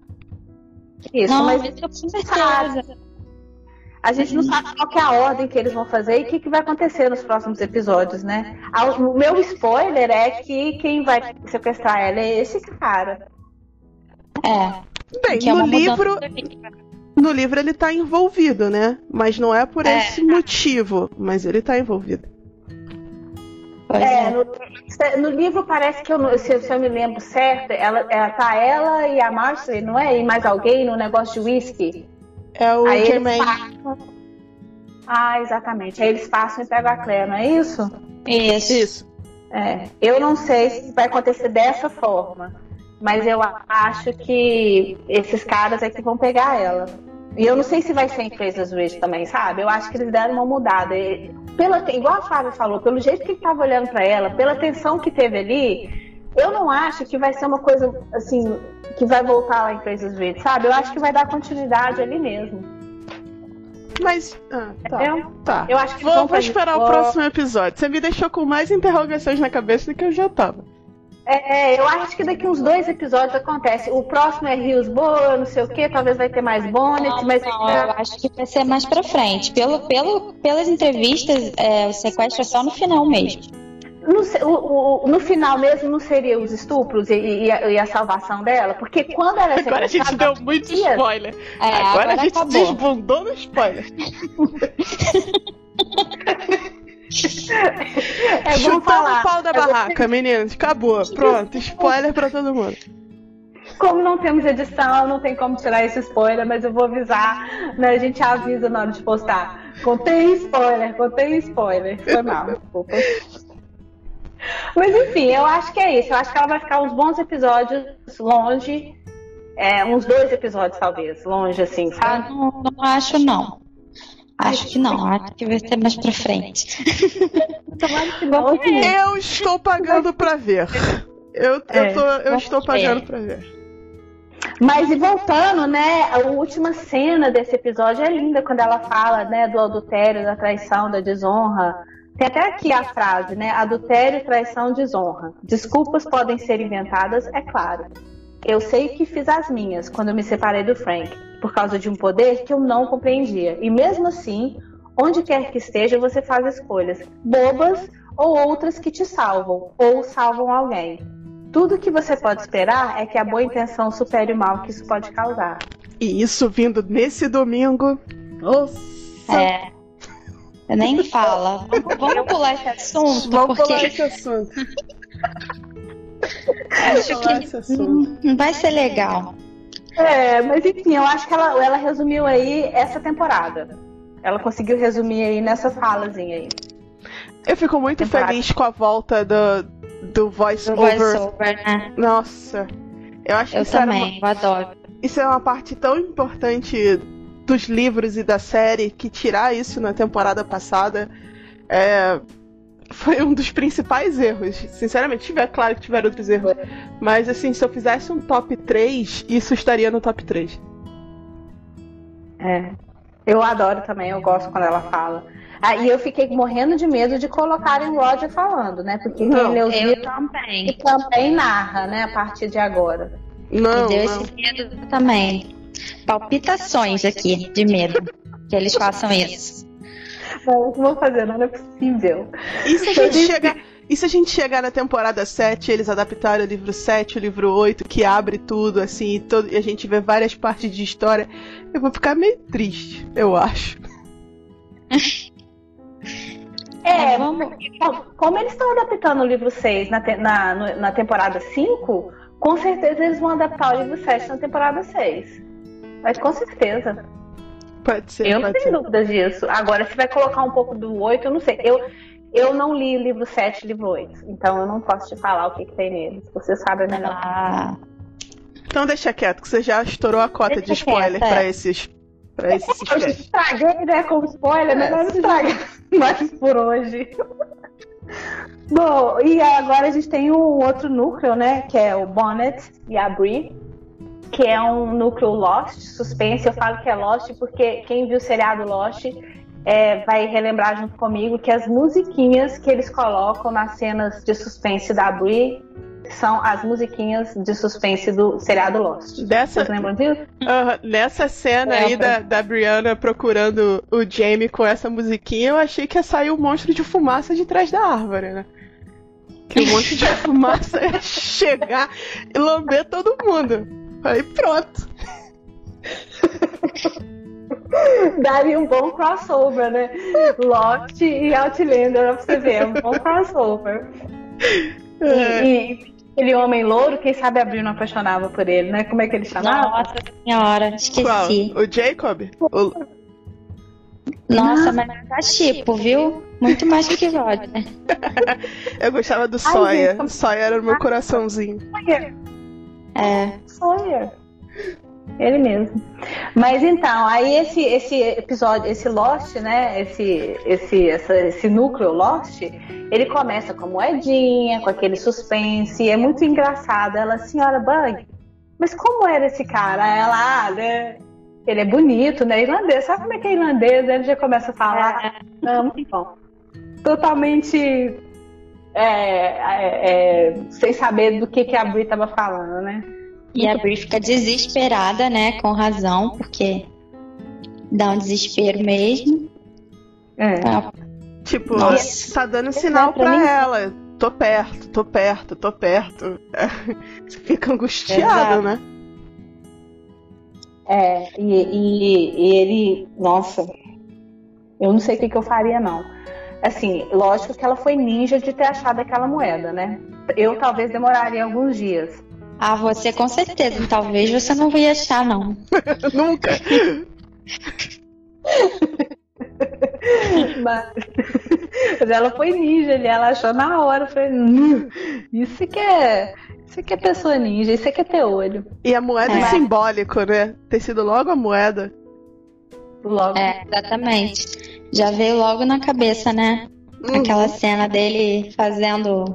Isso, não, mas eu com certeza. A gente não sabe qual é a ordem que eles vão fazer e o que, que vai acontecer nos próximos episódios, né? O meu spoiler é que quem vai sequestrar ela é esse cara. É. Bem, é no livro. No livro ele tá envolvido, né? Mas não é por é. esse motivo. Mas ele tá envolvido. É, no, no, livro parece que eu, se, se, eu me lembro certo, ela, ela tá ela e a Marcy, não é? E mais alguém no negócio de whisky. É o Jermaine. Ah, exatamente. Aí eles passam e pegam a Claire, não é isso? Isso. Isso. É, eu não sei se vai acontecer dessa forma. Mas eu acho que esses caras é que vão pegar ela. E eu não sei se vai ser em Fraser's Ridge também, sabe? Eu acho que eles deram uma mudada. Pela, igual a Flávia falou, pelo jeito que ele estava olhando para ela, pela tensão que teve ali, eu não acho que vai ser uma coisa assim que vai voltar lá em Fraser's Ridge, sabe? Eu acho que vai dar continuidade ali mesmo. Mas. Ah, tá. Eu, tá. eu acho que vou, vou esperar o próximo episódio. Você me deixou com mais interrogações na cabeça do que eu já tava. É, eu acho que daqui uns dois episódios acontece. O próximo é Hillsborough, não sei o que, talvez vai ter mais Bonnet, mas. Não, eu acho que vai ser mais pra frente. Pelo, pelo, pelas entrevistas, é, o sequestro é só no final mesmo. No, o, o, no final mesmo não seria os estupros e, e, a, e, a, salvação dela? Porque quando ela é Agora a gente deu muito dias, spoiler. É, agora, agora, a gente acabou. desbundou no spoiler. É Chutando o pau da barraca, meninas. Acabou. Pronto. Spoiler pra todo mundo. Como não temos edição, não tem como tirar esse spoiler, mas eu vou avisar. Né? A gente avisa na hora de postar. Contém spoiler, contém spoiler. Foi mal, desculpa. Mas enfim, eu acho que é isso. Eu acho que ela vai ficar uns bons episódios longe É, uns dois episódios, talvez, longe, assim, Ah, sabe? não, não acho não. Acho que não, acho que vai ser mais pra frente. Eu estou pagando pra ver. Eu, eu, É, tô, eu estou ver. pagando pra ver. Mas e voltando, né? A última cena desse episódio é linda quando ela fala, né, do adultério, da traição, da desonra. Tem até aqui a frase, né? Adultério, traição, desonra. Desculpas podem ser inventadas, é claro. Eu sei que fiz as minhas quando eu me separei do Frank, por causa de um poder que eu não compreendia. E mesmo assim, onde quer que esteja, você faz escolhas bobas ou outras que te salvam, ou salvam alguém. Tudo que você pode esperar é que a boa intenção supere o mal que isso pode causar. E isso vindo nesse domingo. Nossa. É. Nem fala. Vamos, vamos pular esse assunto, Vamos porque falar esse assunto. acho que assunto. não vai ser legal. É, mas enfim, eu acho que ela, ela resumiu aí essa temporada. Ela conseguiu resumir aí nessa falazinha aí. Eu fico muito Temporada. feliz com a volta do, do voice Do over. voiceover, né? Nossa. Eu acho que Eu isso, era uma- também, eu adoro. isso é uma parte tão importante dos livros e da série que tirar isso na temporada passada é, foi um dos principais erros. Sinceramente, tiver, claro que tiveram outros erros. Mas assim, se eu fizesse um top 3, isso estaria no top 3. É. Eu adoro também, eu gosto quando ela fala. Ah, e eu fiquei morrendo de medo de colocarem o Roger falando, né? Porque quem Não, lê os Eu livros também. também narra, né? A partir de agora. Não, Me deu não. esse medo também. Palpitações aqui de medo que eles façam isso. Não, não vou fazer, não é possível. E se a gente chegar. E se a gente chegar na temporada 7, eles adaptarem o livro 7, o livro 8, que abre tudo, assim, e, todo- e a gente vê várias partes de história, eu vou ficar meio triste, eu acho. É, Mas vamos- Como eles estão adaptando o livro 6 na, te- na, no- na temporada 5, com certeza eles vão adaptar o livro 7 na temporada 6. Mas com certeza. Pode ser, Eu não tenho ser. dúvidas disso. Agora, se vai colocar um pouco do 8, eu não sei. Eu, eu não li livro 7 e livro 8. Então eu não posso te falar o que, que tem neles. Você sabe melhor. Ah, Então deixa quieto, que você já estourou a cota de Deixa spoiler quieto, é. pra esses. Pra esses Eu já estraguei, né? Com spoiler, né? É, Mas você estraguei mais por hoje. Bom, e agora a gente tem um outro núcleo, né? Que é o Bonnet e a Brie, que é um núcleo Lost, suspense. Eu falo que é Lost porque quem viu o seriado Lost é, vai relembrar junto comigo que as musiquinhas que eles colocam nas cenas de suspense da Brie são as musiquinhas de suspense do seriado Lost. Dessa, Vocês lembram disso? Nessa cena aí Lembro. da, da Brianna procurando o Jamie com essa musiquinha, eu achei que ia sair um monstro de fumaça de trás da árvore, né? Que o monstro de fumaça ia chegar e lamber todo mundo. Aí pronto. Daria um bom crossover, né? Lost e Outlander, pra você ver, é um bom crossover. É. E, e aquele homem louro, quem sabe a não apaixonava por ele, né? Como é que ele chamava? nossa senhora, Qual? esqueci. O Jacob? O- Nossa, mas tá tipo, viu? Muito mais que Roger. Eu gostava do Ai, Sawyer. gente, como- Sawyer era o meu coraçãozinho. Sawyer. É. Sawyer. Ele mesmo. Mas então, aí esse, esse episódio, esse Lost, né? Esse, esse, essa- esse núcleo Lost, ele começa com moedinha, com aquele suspense, e é muito engraçado. Ela, senhora Bug, mas como era esse cara? Ela, ah, né? Ele é bonito, né? Irlandês, sabe como é que é irlandês? Ele já começa a falar. Não, muito bom. Totalmente é, é, é, sem saber do que, que a Brie tava falando, né? E a Brie fica desesperada, né? Com razão, porque dá um desespero mesmo. É. Ah, Tipo, Nossa. tá dando sinal é, pra pra mim- ela. Tô perto, tô perto, tô perto. Você fica angustiado, Exato. né? É, e, e- e ele, nossa, eu não sei o que, que eu faria, não. Assim, lógico que ela foi ninja de ter achado aquela moeda, né? Eu talvez demoraria alguns dias. Ah, você com certeza. Talvez você não ia achar, não. Nunca. Mas, Mas ela foi ninja ali, ela achou na hora. Foi, hum, isso que é. Isso que é pessoa ninja, isso que é ter olho. E a moeda é, é simbólico, né? Ter sido logo a moeda. Logo. É, exatamente. Já veio logo na cabeça, né? Uhum. Aquela cena dele fazendo.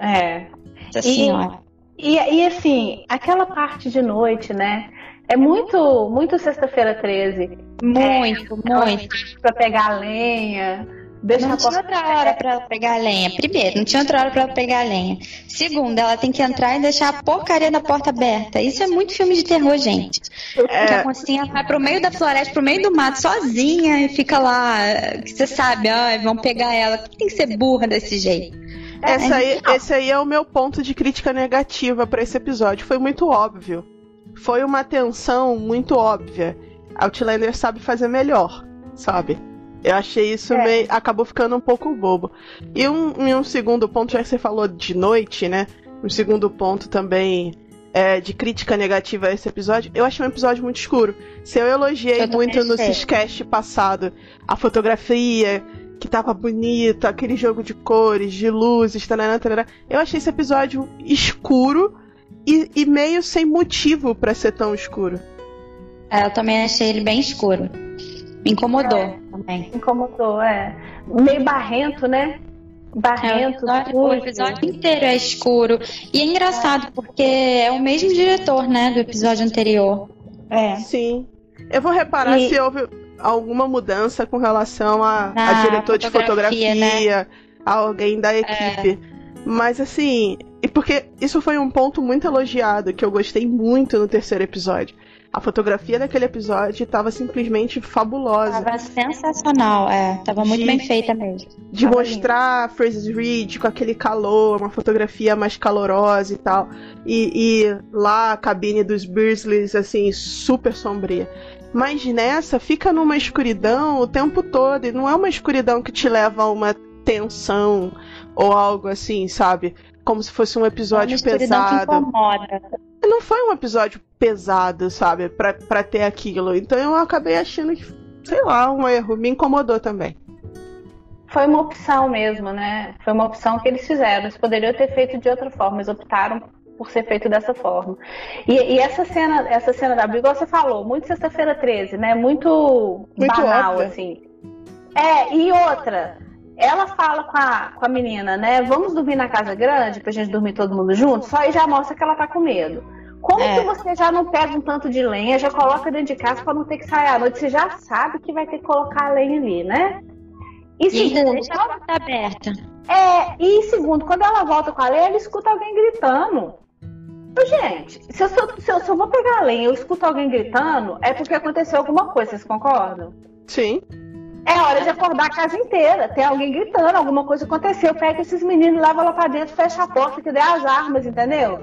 É. Senhora. E, e assim, aquela parte de noite, né? É muito, muito sexta-feira 13. Muito, é, muito. Pra pegar lenha. Deixa não tinha outra hora para ela pegar a lenha. Primeiro, não tinha outra hora para ela pegar a lenha. Segundo, ela tem que entrar e deixar a porcaria da porta aberta. Isso é muito filme de terror, gente. É... Que a mocinha vai pro meio da floresta, pro meio do mato, sozinha, e fica lá. Que você sabe, ah, vão pegar ela. Tem que ser burra desse jeito. Essa aí, esse aí é o meu ponto de crítica negativa para esse episódio. Foi muito óbvio. Foi uma tensão muito óbvia. Outlander sabe fazer melhor, sabe? Eu achei isso é. meio. acabou ficando um pouco bobo. E um, um segundo ponto, já que você falou de noite, né? Um segundo ponto também é, de crítica negativa a esse episódio, eu achei um episódio muito escuro. Se eu elogiei eu muito no Ciscast passado a fotografia, que tava bonita, aquele jogo de cores, de luzes, tarará, tarará, eu achei esse episódio escuro e, e meio sem motivo para ser tão escuro. É, eu também achei ele bem escuro. Me incomodou é, também. Incomodou, é. Meio barrento, né? Barrento, é, o, episódio, o episódio inteiro é escuro. E é engraçado, porque é o mesmo diretor, né, do episódio anterior. É. Sim. Eu vou reparar e... se houve alguma mudança com relação a, a diretor de fotografia, né? a alguém da equipe. É. Mas assim, e porque isso foi um ponto muito elogiado, que eu gostei muito no terceiro episódio. A fotografia daquele episódio estava simplesmente fabulosa. Tava sensacional, é. Tava muito de, bem feita mesmo. De tava mostrar. Francis Reed com aquele calor, uma fotografia mais calorosa e tal. E, e lá a cabine dos Bearsleys, assim, super sombria. Mas nessa fica numa escuridão o tempo todo. E não é uma escuridão que te leva a uma tensão ou algo assim, sabe? Como se fosse um episódio é pesado. Que incomoda não foi um episódio pesado, sabe? Pra, pra ter aquilo. Então eu acabei achando que, sei lá, um erro. Me incomodou também. Foi uma opção mesmo, né? Foi uma opção que eles fizeram. Eles poderiam ter feito de outra forma, eles optaram por ser feito dessa forma. E, e essa cena, essa cena da briga, você falou, muito sexta-feira 13, né? Muito, muito banal, óbvio. assim. É, e outra, ela fala com a, com a menina, né? Vamos dormir na casa grande pra gente dormir todo mundo junto, só aí já mostra que ela tá com medo. Como é. que você já não pega um tanto de lenha, já coloca dentro de casa para não ter que sair à noite? Você já sabe que vai ter que colocar a lenha ali, né? E segundo, deixa a porta aberta. É, e segundo, quando ela volta com a lenha, ela escuta alguém gritando. Gente, se eu, se, eu, se eu vou pegar a lenha e eu escuto alguém gritando, é porque aconteceu alguma coisa, vocês concordam? Sim. É hora de acordar a casa inteira. Tem alguém gritando, alguma coisa aconteceu. Pega esses meninos, leva lá pra dentro, fecha a porta, que dê as armas, entendeu?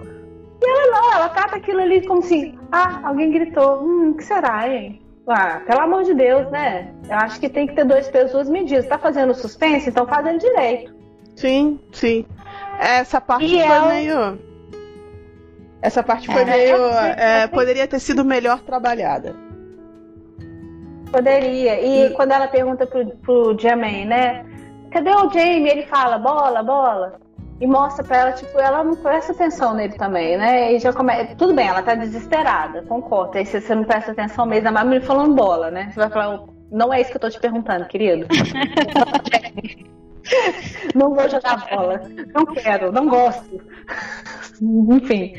E ela não, ela cata aquilo ali como assim, ah, alguém gritou, hum, o que será, hein? Ah, pelo amor de Deus, né? Eu acho que tem que ter dois pesos, duas medidas. Tá fazendo suspense, então fazendo direito. Sim, sim. Essa parte e foi ela... meio. Essa parte foi é, meio. É, poderia ter sido melhor trabalhada. Poderia. E, e... quando ela pergunta pro, pro Jamie, né? Cadê o Jamie? Ele fala, bola, bola e mostra pra ela, tipo, ela não presta atenção nele também, né? E já come... Tudo bem, ela tá desesperada, concordo. Aí você não presta atenção mesmo, mas me falando bola, né? Você vai falar, não é isso que eu tô te perguntando, querido. não vou jogar bola. Não quero, não gosto. Enfim.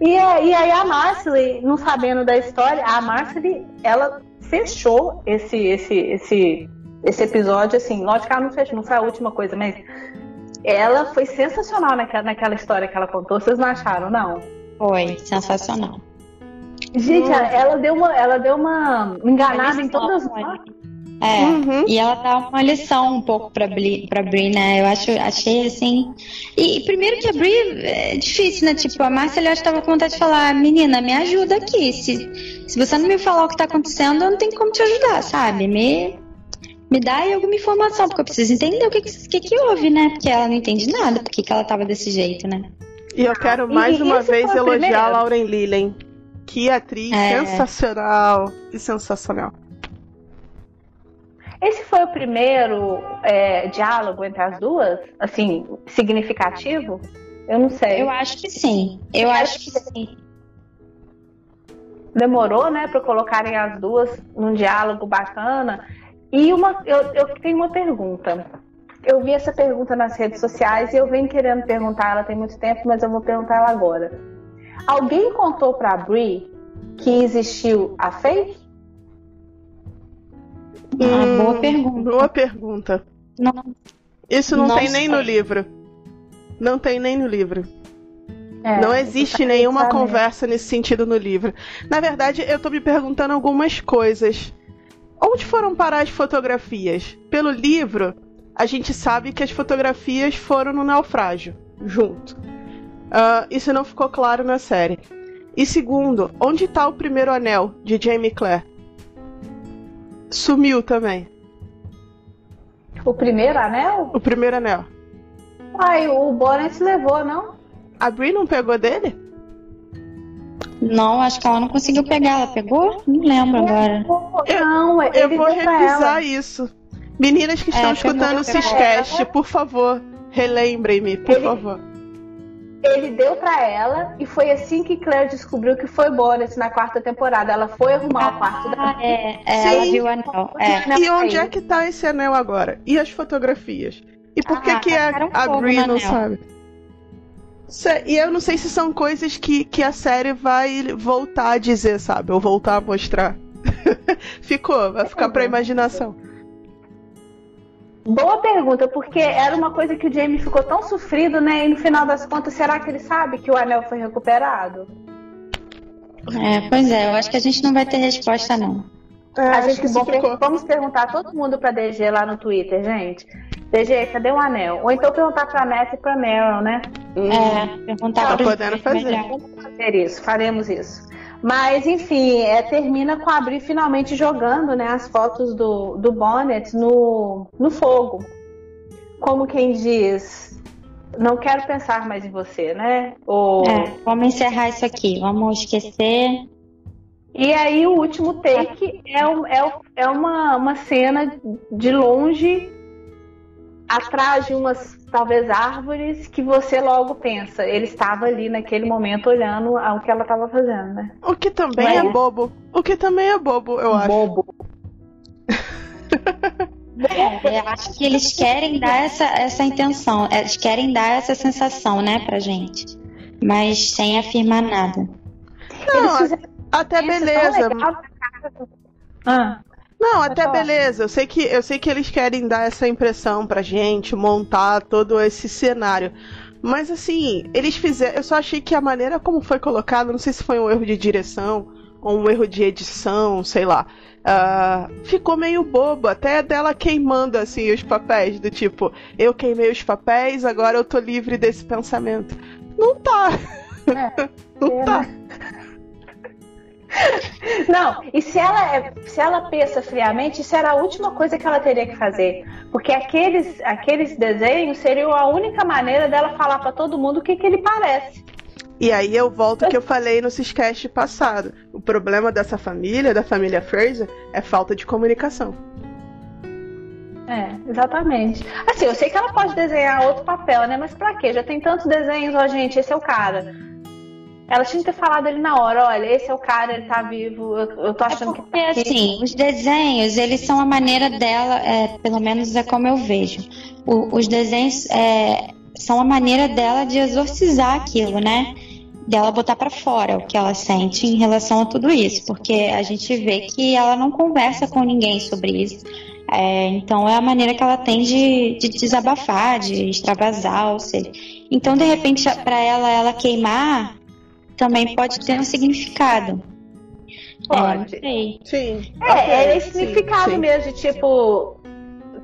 E, e aí a Marcely, não sabendo da história, a Marcely, ela fechou esse, esse, esse, esse episódio, assim, lógico que ela não fechou, não foi a última coisa, mas ela foi sensacional naquela, naquela história que ela contou. Vocês não acharam, não? Foi, sensacional. Gente, ela, ela deu uma, ela deu uma enganada em todas as. É, uhum. e ela dá uma lição um pouco pra Bri, pra Bri né? Eu acho, achei assim. E primeiro que a Bri é difícil, né? Tipo, a Márcia aliás estava com vontade de falar, menina, me ajuda aqui. Se, se você não me falar o que tá acontecendo, eu não tenho como te ajudar, sabe? Me, me dá aí alguma informação, porque eu preciso entender o que, que, que houve, né? Porque ela não entende nada, porque que ela tava desse jeito, né? E eu quero mais e, uma vez elogiar a Lauren Lillen. Que atriz é. sensacional. Que sensacional. Esse foi o primeiro é, diálogo entre as duas? Assim, significativo? Eu não sei. Eu acho que sim. Eu, Eu acho que sim. Demorou, né, para colocarem as duas num diálogo bacana. E uma, eu, eu tenho uma pergunta. Eu vi essa pergunta nas redes sociais e eu venho querendo perguntar ela tem muito tempo, mas eu vou perguntar ela agora. Alguém contou para a Brie que existiu a Faith? Hum, boa pergunta. Boa pergunta. Não. Isso não, não tem nem no livro. Não tem nem no livro. É, não existe nenhuma conversa nesse sentido no livro. Na verdade, eu tô me perguntando algumas coisas. Onde foram parar as fotografias? Pelo livro, a gente sabe que as fotografias foram no naufrágio, junto. Uh, isso não ficou claro na série. E segundo, onde tá o primeiro anel de Jamie Clare? Sumiu também. O primeiro anel? O primeiro anel. Ai, o Bonnet levou, não? A Brie não pegou dele? Não, acho que ela não conseguiu pegar. Ela pegou? Não lembro agora. Eu, não, eu vou revisar isso. Meninas que estão é, escutando o Ciscast, por favor, relembrem-me, por ele, favor. Ele deu para ela e foi assim que Claire descobriu que foi Boris na quarta temporada. Ela foi arrumar ah, o quarto dela. É, é ela viu o anel. É. E onde é que tá esse anel agora? E as fotografias? E por que, ah, que a, um a Brie não sabe? E eu não sei se são coisas que, que a série vai voltar a dizer, sabe? Ou voltar a mostrar. Ficou, vai ficar pra imaginação. Boa pergunta, porque era uma coisa que o Jamie ficou tão sofrido, né? E no final das contas, será que ele sabe que o anel foi recuperado? É, pois é, eu acho que a gente não vai ter resposta, não. É, a gente bom, vamos perguntar todo mundo pra DG lá no Twitter, gente. DG, cadê o anel? Ou então perguntar pra Nessa e pra Meryl, né? É, perguntar tá podendo fazer. Vamos fazer isso, faremos isso. Mas, enfim, é, termina com a Abril finalmente jogando né, as fotos do, do Bonnet no, no fogo. Como quem diz, não quero pensar mais em você, né? Ou... É, vamos encerrar isso aqui, vamos esquecer. E aí o último take é, é, é uma, uma cena de longe atrás de umas talvez árvores que você logo pensa, ele estava ali naquele momento olhando ao que ela estava fazendo, né? O que também é? é? bobo. O que também é bobo, eu acho. Bobo. É, eu acho que eles querem dar essa, essa intenção, eles querem dar essa sensação, né, pra gente. Mas sem afirmar nada. Não, até beleza. Ah. Não, até beleza. Eu sei que eu sei que eles querem dar essa impressão pra gente, montar todo esse cenário. Mas assim, eles fizeram. Eu só achei que a maneira como foi colocado, não sei se foi um erro de direção ou um erro de edição, sei lá. Uh, ficou meio bobo, até dela queimando assim os papéis, do tipo, eu queimei os papéis, agora eu tô livre desse pensamento. Não tá. É, não é, tá. Não, e se ela, é, se ela pensa friamente, isso era a última coisa que ela teria que fazer. Porque aqueles, aqueles desenhos seriam a única maneira dela falar para todo mundo o que, que ele parece. E aí eu volto que eu falei no Ciscast passado. O problema dessa família, da família Fraser, é falta de comunicação. É, exatamente. Assim, eu sei que ela pode desenhar outro papel, né? Mas pra quê? Já tem tantos desenhos, ó, gente, esse é o cara. Ela tinha que ter falado ali na hora, olha, esse é o cara, ele tá vivo, eu, eu tô achando é porque, que tá assim, os desenhos, eles são a maneira dela, é, pelo menos é como eu vejo. O, os desenhos é, são a maneira dela de exorcizar aquilo, né? Dela botar para fora o que ela sente em relação a tudo isso, porque a gente vê que ela não conversa com ninguém sobre isso. É, então é a maneira que ela tem de, de desabafar, de extravasar, ou seja. Então, de repente, para ela, ela queimar também pode ter um significado. Pode. É, sim. É, okay, é esse significado sim. mesmo, de tipo,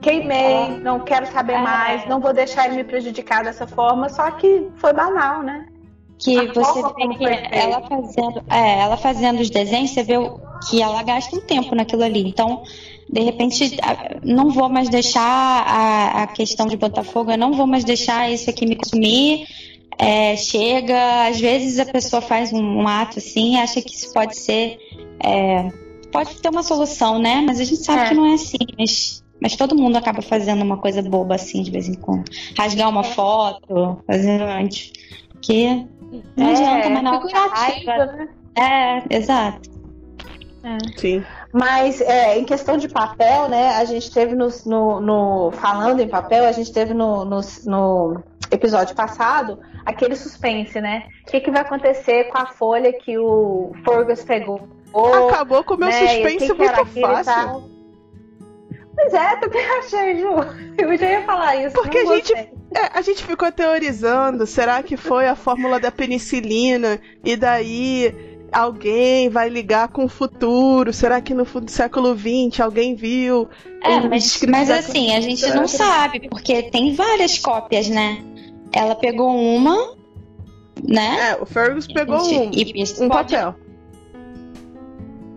queimei, não quero saber é. mais, não vou deixar ele me prejudicar dessa forma, só que foi banal, né? Que a você vê que ela fazendo, é, ela fazendo os desenhos, você vê que ela gasta um tempo naquilo ali. Então, de repente, não vou mais deixar a, a questão de Botafogo, eu não vou mais deixar isso aqui me consumir é, chega, às vezes a pessoa faz um, um ato assim, acha que isso pode ser. É, pode ter uma solução, né? Mas a gente sabe é. que não é assim. Mas Mas todo mundo acaba fazendo uma coisa boba assim de vez em quando. Rasgar uma foto, fazer antes. Que não é, adianta mais na figurativa, né? É, exato. Sim. Mas é, em questão de papel, né? A gente teve no, no, no falando em papel, a gente teve no, no, no, episódio passado aquele suspense, né? O que, que vai acontecer com a folha que o Fergus pegou? Acabou com o meu né? suspense que muito fácil. Pois é, também achei, Ju. Eu já ia falar isso. Porque a gente, é, a gente ficou teorizando, será que foi a fórmula da penicilina? E daí alguém vai ligar com o futuro? Será que no século XX alguém viu? É, mas, mas assim, a gente não sabe, porque tem várias cópias, né? Ela pegou uma, né? É, o Fergus pegou gente, um, um papel.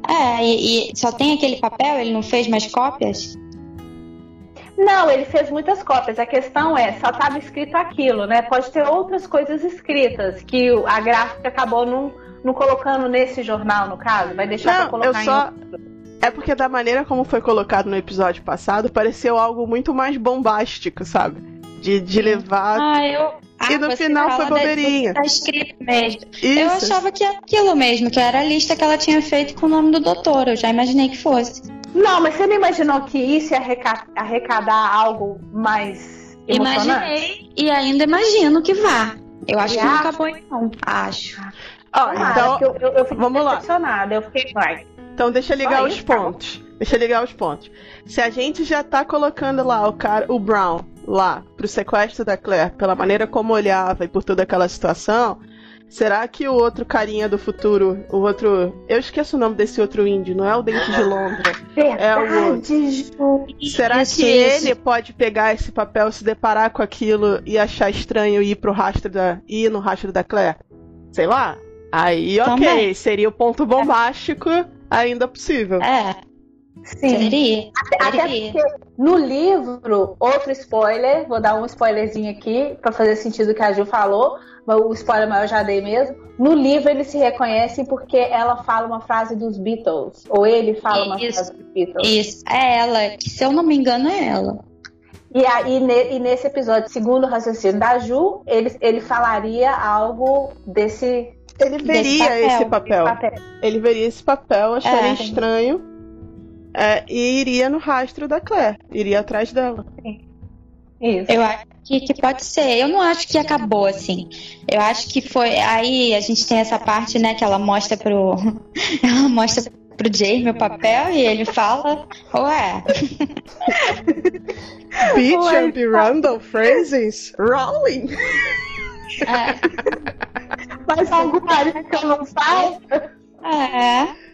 É, e, e, só tem aquele papel? Ele não fez mais cópias? Não, ele fez muitas cópias. A questão é, só estava escrito aquilo, né? Pode ter outras coisas escritas que a gráfica acabou não, não colocando nesse jornal, no caso. Vai deixar não, pra colocar eu só... É porque da maneira como foi colocado no episódio passado, pareceu algo muito mais bombástico, sabe? De, de levar. Ah, eu. E no final foi bobeirinha. Tá escrito mesmo. Isso. Eu achava que era aquilo mesmo, que era a lista que ela tinha feito com o nome do doutor. Eu já imaginei que fosse. Não, mas você não imaginou que isso ia arrecadar algo mais Imaginei e ainda imagino que vá. Eu acho que não acabou não. Acho. Ó, então, eu, eu, eu fiquei vamos lá. Eu fiquei, vai. Então deixa eu ligar os pontos. Deixa eu ligar os pontos. Se a gente já tá colocando lá o cara, o Brown, lá, pro sequestro da Claire, pela maneira como olhava e por toda aquela situação, Será que o outro carinha do futuro, o outro. Eu esqueço o nome desse outro índio, não é o Dente de Londra. Verdade, é o outro. Será que ele pode pegar esse papel, se deparar com aquilo e achar estranho ir pro rastro da. ir no rastro da Claire? Sei lá. Aí, ok, Também. seria o ponto bombástico ainda possível. É. Sim. Seria. Até, Seria. porque no livro, outro spoiler, vou dar um spoilerzinho aqui para fazer sentido que a Ju falou, mas o spoiler maior eu já dei mesmo. No livro eles se reconhecem porque ela fala uma frase dos Beatles, ou ele fala uma isso, frase dos Beatles. Isso, é ela, que se eu não me engano é ela. E aí, e nesse episódio, segundo o raciocínio da Ju, ele, ele falaria algo desse. Ele veria papel, esse papel. papel. Ele veria esse papel, acharia é. estranho é, e iria no rastro da Claire, iria atrás dela. Isso. Eu acho que, que, pode ser. Eu não acho que acabou assim. Eu acho que foi. Aí a gente tem essa parte, né, que ela mostra pro. ela mostra pro Jamie o papel e ele fala, ué. Beecham e Randall Phrases Rolling. É. Mas alguma que eu não falo? É.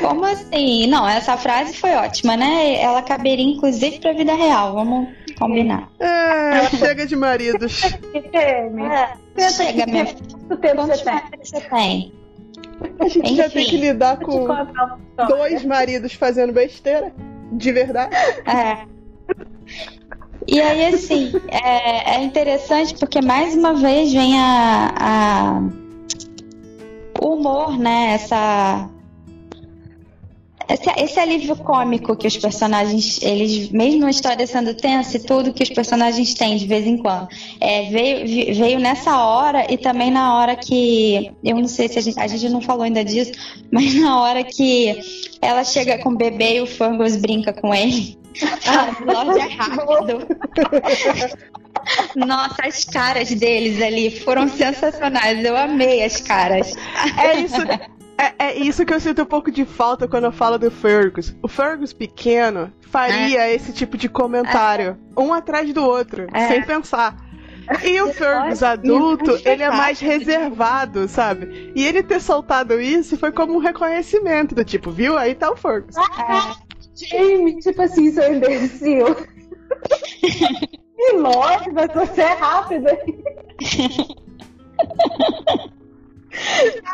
Como assim? Não, essa frase foi ótima, né? Ela caberia inclusive pra vida real, vamos combinar. É, chega de maridos. é, chega, minha filha. Quantos maridos você tem? A gente Enfim. já tem que lidar com dois maridos fazendo besteira? De verdade? É. E aí, assim, é, é interessante porque mais uma vez vem a, a o humor, né? Essa esse, esse alívio cômico que os personagens, eles, mesmo a história sendo tensa e tudo que os personagens têm de vez em quando, é, veio, veio nessa hora e também na hora que, eu não sei se a gente, a gente não falou ainda disso, mas na hora que ela chega com o bebê e o Fungus brinca com ele. Lorde é rápido. Nossa, as caras deles ali foram sensacionais. Eu amei as caras. É isso. É, é, isso que eu sinto um pouco de falta quando eu falo do Fergus. O Fergus pequeno faria é. esse tipo de comentário, é. um atrás do outro, é. sem pensar. E o Fergus adulto, ele é mais reservado, sabe? E ele ter soltado isso foi como um reconhecimento do tipo, viu? Aí tá o Fergus. Ah, Jamie, tipo assim, seu imbecil. e lógico, mas você é rápido.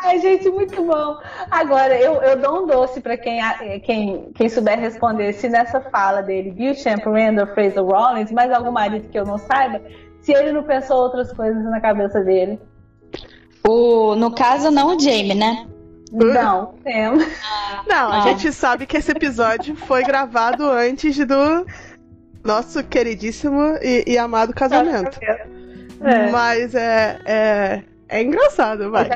Ai, gente, muito bom. Agora, eu, eu dou um doce para quem, quem, quem souber responder se nessa fala dele, viu Champ Randall, Fraser Rollins, mais algum marido que eu não saiba, se ele não pensou outras coisas na cabeça dele. O, no caso, não o Jamie, né? Não, temos. Não, a ah. gente sabe que esse episódio foi gravado antes do nosso queridíssimo e, e amado casamento. É. Mas é, é, é engraçado, vai.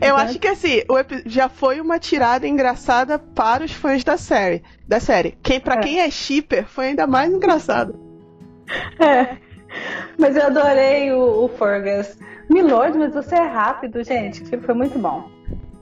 Eu acho que assim, já foi uma tirada engraçada para os fãs da série. Da série. Quem, pra é. quem é shipper, foi ainda mais engraçado. É. Mas eu adorei o, o Fergus. Milord, mas você é rápido, gente. Foi muito bom.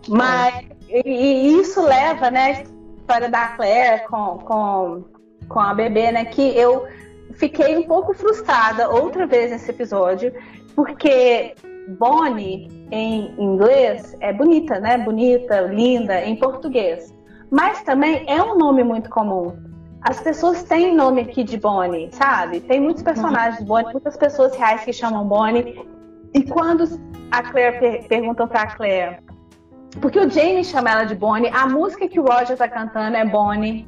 Mas e, e isso leva, né, a história da Claire com, com, com a bebê, né? Que eu fiquei um pouco frustrada outra vez nesse episódio, porque Bonnie em inglês é bonita, né? Bonita, linda em português. Mas também é um nome muito comum. As pessoas têm nome aqui de Bonnie, sabe? Tem muitos personagens de Bonnie, muitas pessoas reais que chamam Bonnie. E quando a Claire per perguntou pra Claire, porque o Jamie chama ela de Bonnie, a música que o Roger tá cantando é Bonnie.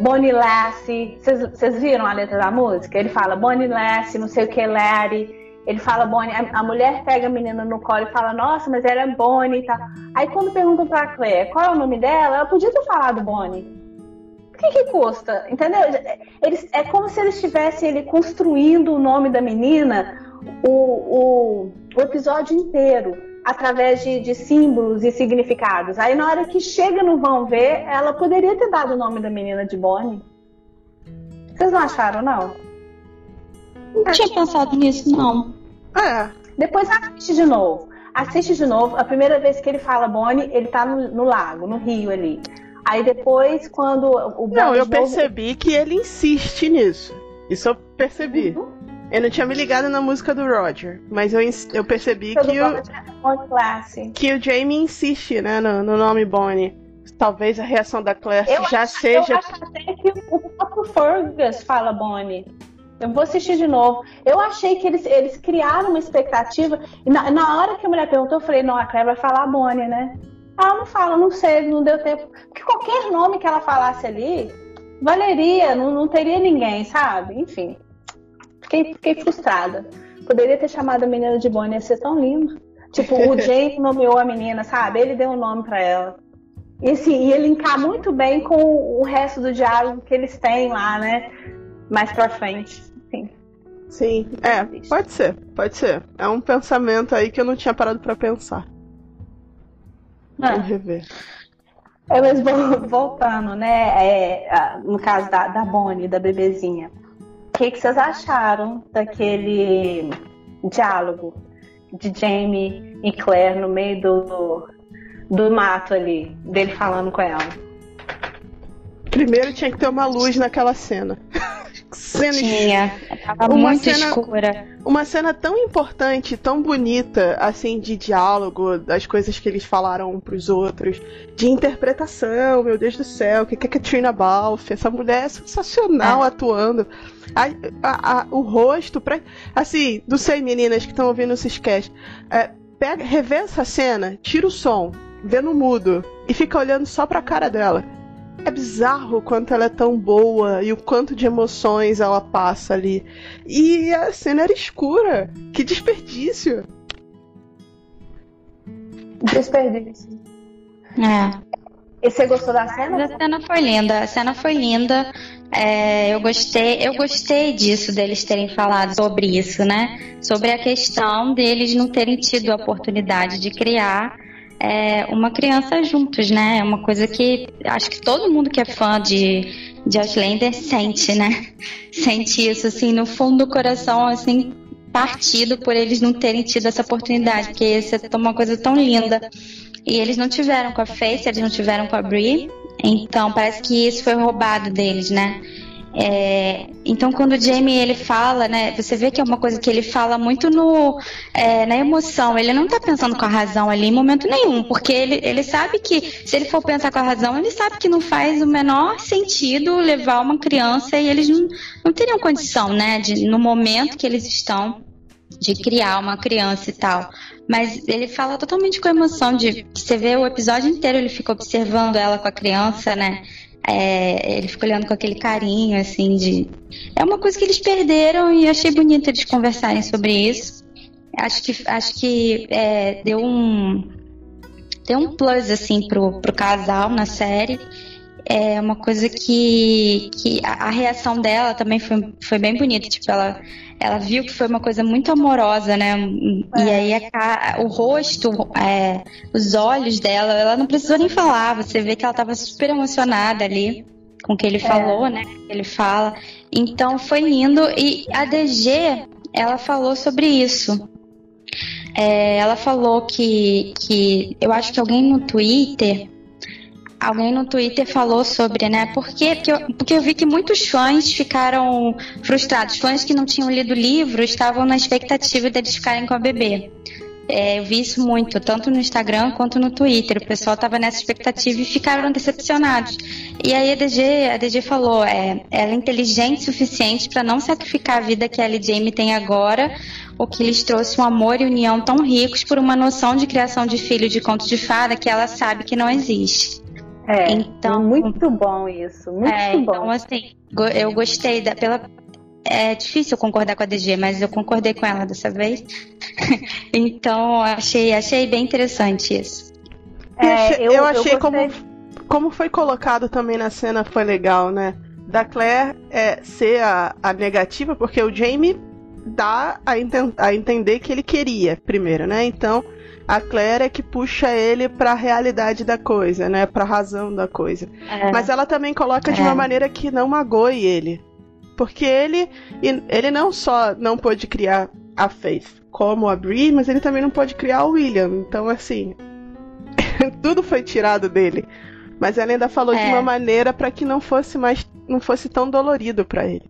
Bonnie Lassie. Vocês viram a letra da música? Ele fala Bonnie Lassie, não sei o que, Larry. Ele fala Bonnie. A, a, mulher pega a menina no colo e fala, nossa, mas ela é Bonnie e tal. Aí quando perguntam pra Claire qual é o nome dela, ela podia ter falado Bonnie. O que, que custa? Entendeu? Eles, é como se eles estivessem ele construindo o nome da menina o, o, o episódio inteiro através de, de, símbolos e significados. Aí na hora que chega no vão ver, ela poderia ter dado o nome da menina de Bonnie. Vocês não acharam, não? Não tinha pensado nisso, não. É. Depois assiste de novo. Assiste de novo. A primeira vez que ele fala Bonnie, ele tá no, no lago, no rio ali. Aí depois, quando o Bonnie. Não, eu percebi que ele insiste nisso. Isso eu percebi. Uhum. Eu não tinha me ligado na música do Roger, mas eu, eu percebi que o, é que o Jamie insiste né, no, no nome Bonnie. Talvez a reação da Claire já acho, seja. Eu acho até que o próprio Fergus fala Bonnie. Eu vou assistir de novo. Eu achei que eles, eles criaram uma expectativa. E na, na hora que a mulher perguntou, eu falei: não, a Claire vai falar Bonnie, né? Ela não fala, não sei, não deu tempo. Porque qualquer nome que ela falasse ali, valeria, não, não teria ninguém, sabe? Enfim. Fiquei, fiquei frustrada. Poderia ter chamado a menina de Bonnie, ia ser tão lindo. Tipo, o Jay nomeou a menina, sabe? Ele deu um nome para ela. E assim, ia linkar muito bem com o resto do diálogo que eles têm lá, né? Mais pra frente. Sim. É, pode ser, pode ser. É um pensamento aí que eu não tinha parado para pensar. É. Vamos rever. É, mas voltando, né? É, no caso da, da Bonnie, da bebezinha que, que vocês acharam daquele diálogo de Jamie e Claire no meio do, do mato ali, dele falando com ela? Primeiro tinha que ter uma luz naquela cena. cena Tinha, tava uma muito cena, escura. Uma cena tão importante, tão bonita, assim, de diálogo, das coisas que eles falaram um pros outros, de interpretação, meu Deus do céu, o que, que é Katrina Balfe? Essa mulher é sensacional é. atuando. A, a, a, o rosto, pra, assim, não sei, meninas que estão ouvindo esse sketch, é, pega, revê essa cena, tira o som, vê no mudo e fica olhando só pra cara dela é bizarro o quanto ela é tão boa e o quanto de emoções ela passa ali. E a cena era escura. Que desperdício. Desperdício. É. E você gostou da cena? A cena foi linda. A cena foi linda. É, eu gostei, eu gostei disso deles terem falado sobre isso, né? Sobre a questão deles não terem tido a oportunidade de criar é, uma criança juntos, né? É uma coisa que acho que todo mundo que é fã de, de Outlander sente, né? Sente isso, assim, no fundo do coração, assim, partido por eles não terem tido essa oportunidade, porque isso é uma coisa tão linda. E eles não tiveram com a Face, eles não tiveram com a Brie, então parece que isso foi roubado deles, né? É, então, quando o Jamie ele fala, né, você vê que é uma coisa que ele fala muito no, é, na emoção. Ele não está pensando com a razão ali em momento nenhum, porque ele, ele sabe que se ele for pensar com a razão, ele sabe que não faz o menor sentido levar uma criança e eles não, não teriam condição, né, de, no momento que eles estão, de criar uma criança e tal. Mas ele fala totalmente com emoção de você vê o episódio inteiro, ele fica observando ela com a criança, né? É, ele fica olhando com aquele carinho, assim, de. É uma coisa que eles perderam e achei bonito eles conversarem sobre isso. Acho que, acho que é, deu um. Deu um plus, assim, pro, pro casal na série. é uma coisa que, que a, a, reação dela também foi, foi bem bonita. Tipo, ela, ela viu que foi uma coisa muito amorosa, né? É. E aí a, o rosto, é, os olhos dela, ela não precisou nem falar. Você vê que ela estava super emocionada ali com o que ele é. falou, né? Ele fala. Então foi lindo. E a DG, ela falou sobre isso. É, ela falou que, que eu acho que alguém no Twitter alguém no Twitter falou sobre, né? Por quê? Porque eu, porque eu vi que muitos fãs ficaram frustrados. Fãs que não tinham lido o livro estavam na expectativa deles ficarem com a bebê. É, eu vi isso muito, tanto no Instagram quanto no Twitter. O pessoal estava nessa expectativa e ficaram decepcionados. E aí a DG, a DG falou, é, ela é inteligente o suficiente para não sacrificar a vida que ela e Jamie agora, o que lhes trouxe um amor e união tão ricos por uma noção de criação de filho de conto de fada que ela sabe que não existe. É, então, muito bom isso, muito é, bom. Então, assim, eu gostei da, pela, é difícil concordar com a DG, mas eu concordei com ela dessa vez. então, achei, achei bem interessante isso. É, eu, eu, achei eu como, como foi colocado também na cena foi legal, né? Da Claire é, ser a, a negativa, porque o Jamie dá a, a entender que ele queria primeiro, né? Então, a Claire é que puxa ele para a realidade da coisa, né? Para a razão da coisa. É. Mas ela também coloca de uma é. maneira que não magoe ele. Porque ele ele não só não pôde criar a Faith como a Brie, mas ele também não pode criar o William. Então, assim, tudo foi tirado dele. Mas ela ainda falou é. de uma maneira para que não fosse mais não fosse tão dolorido para ele.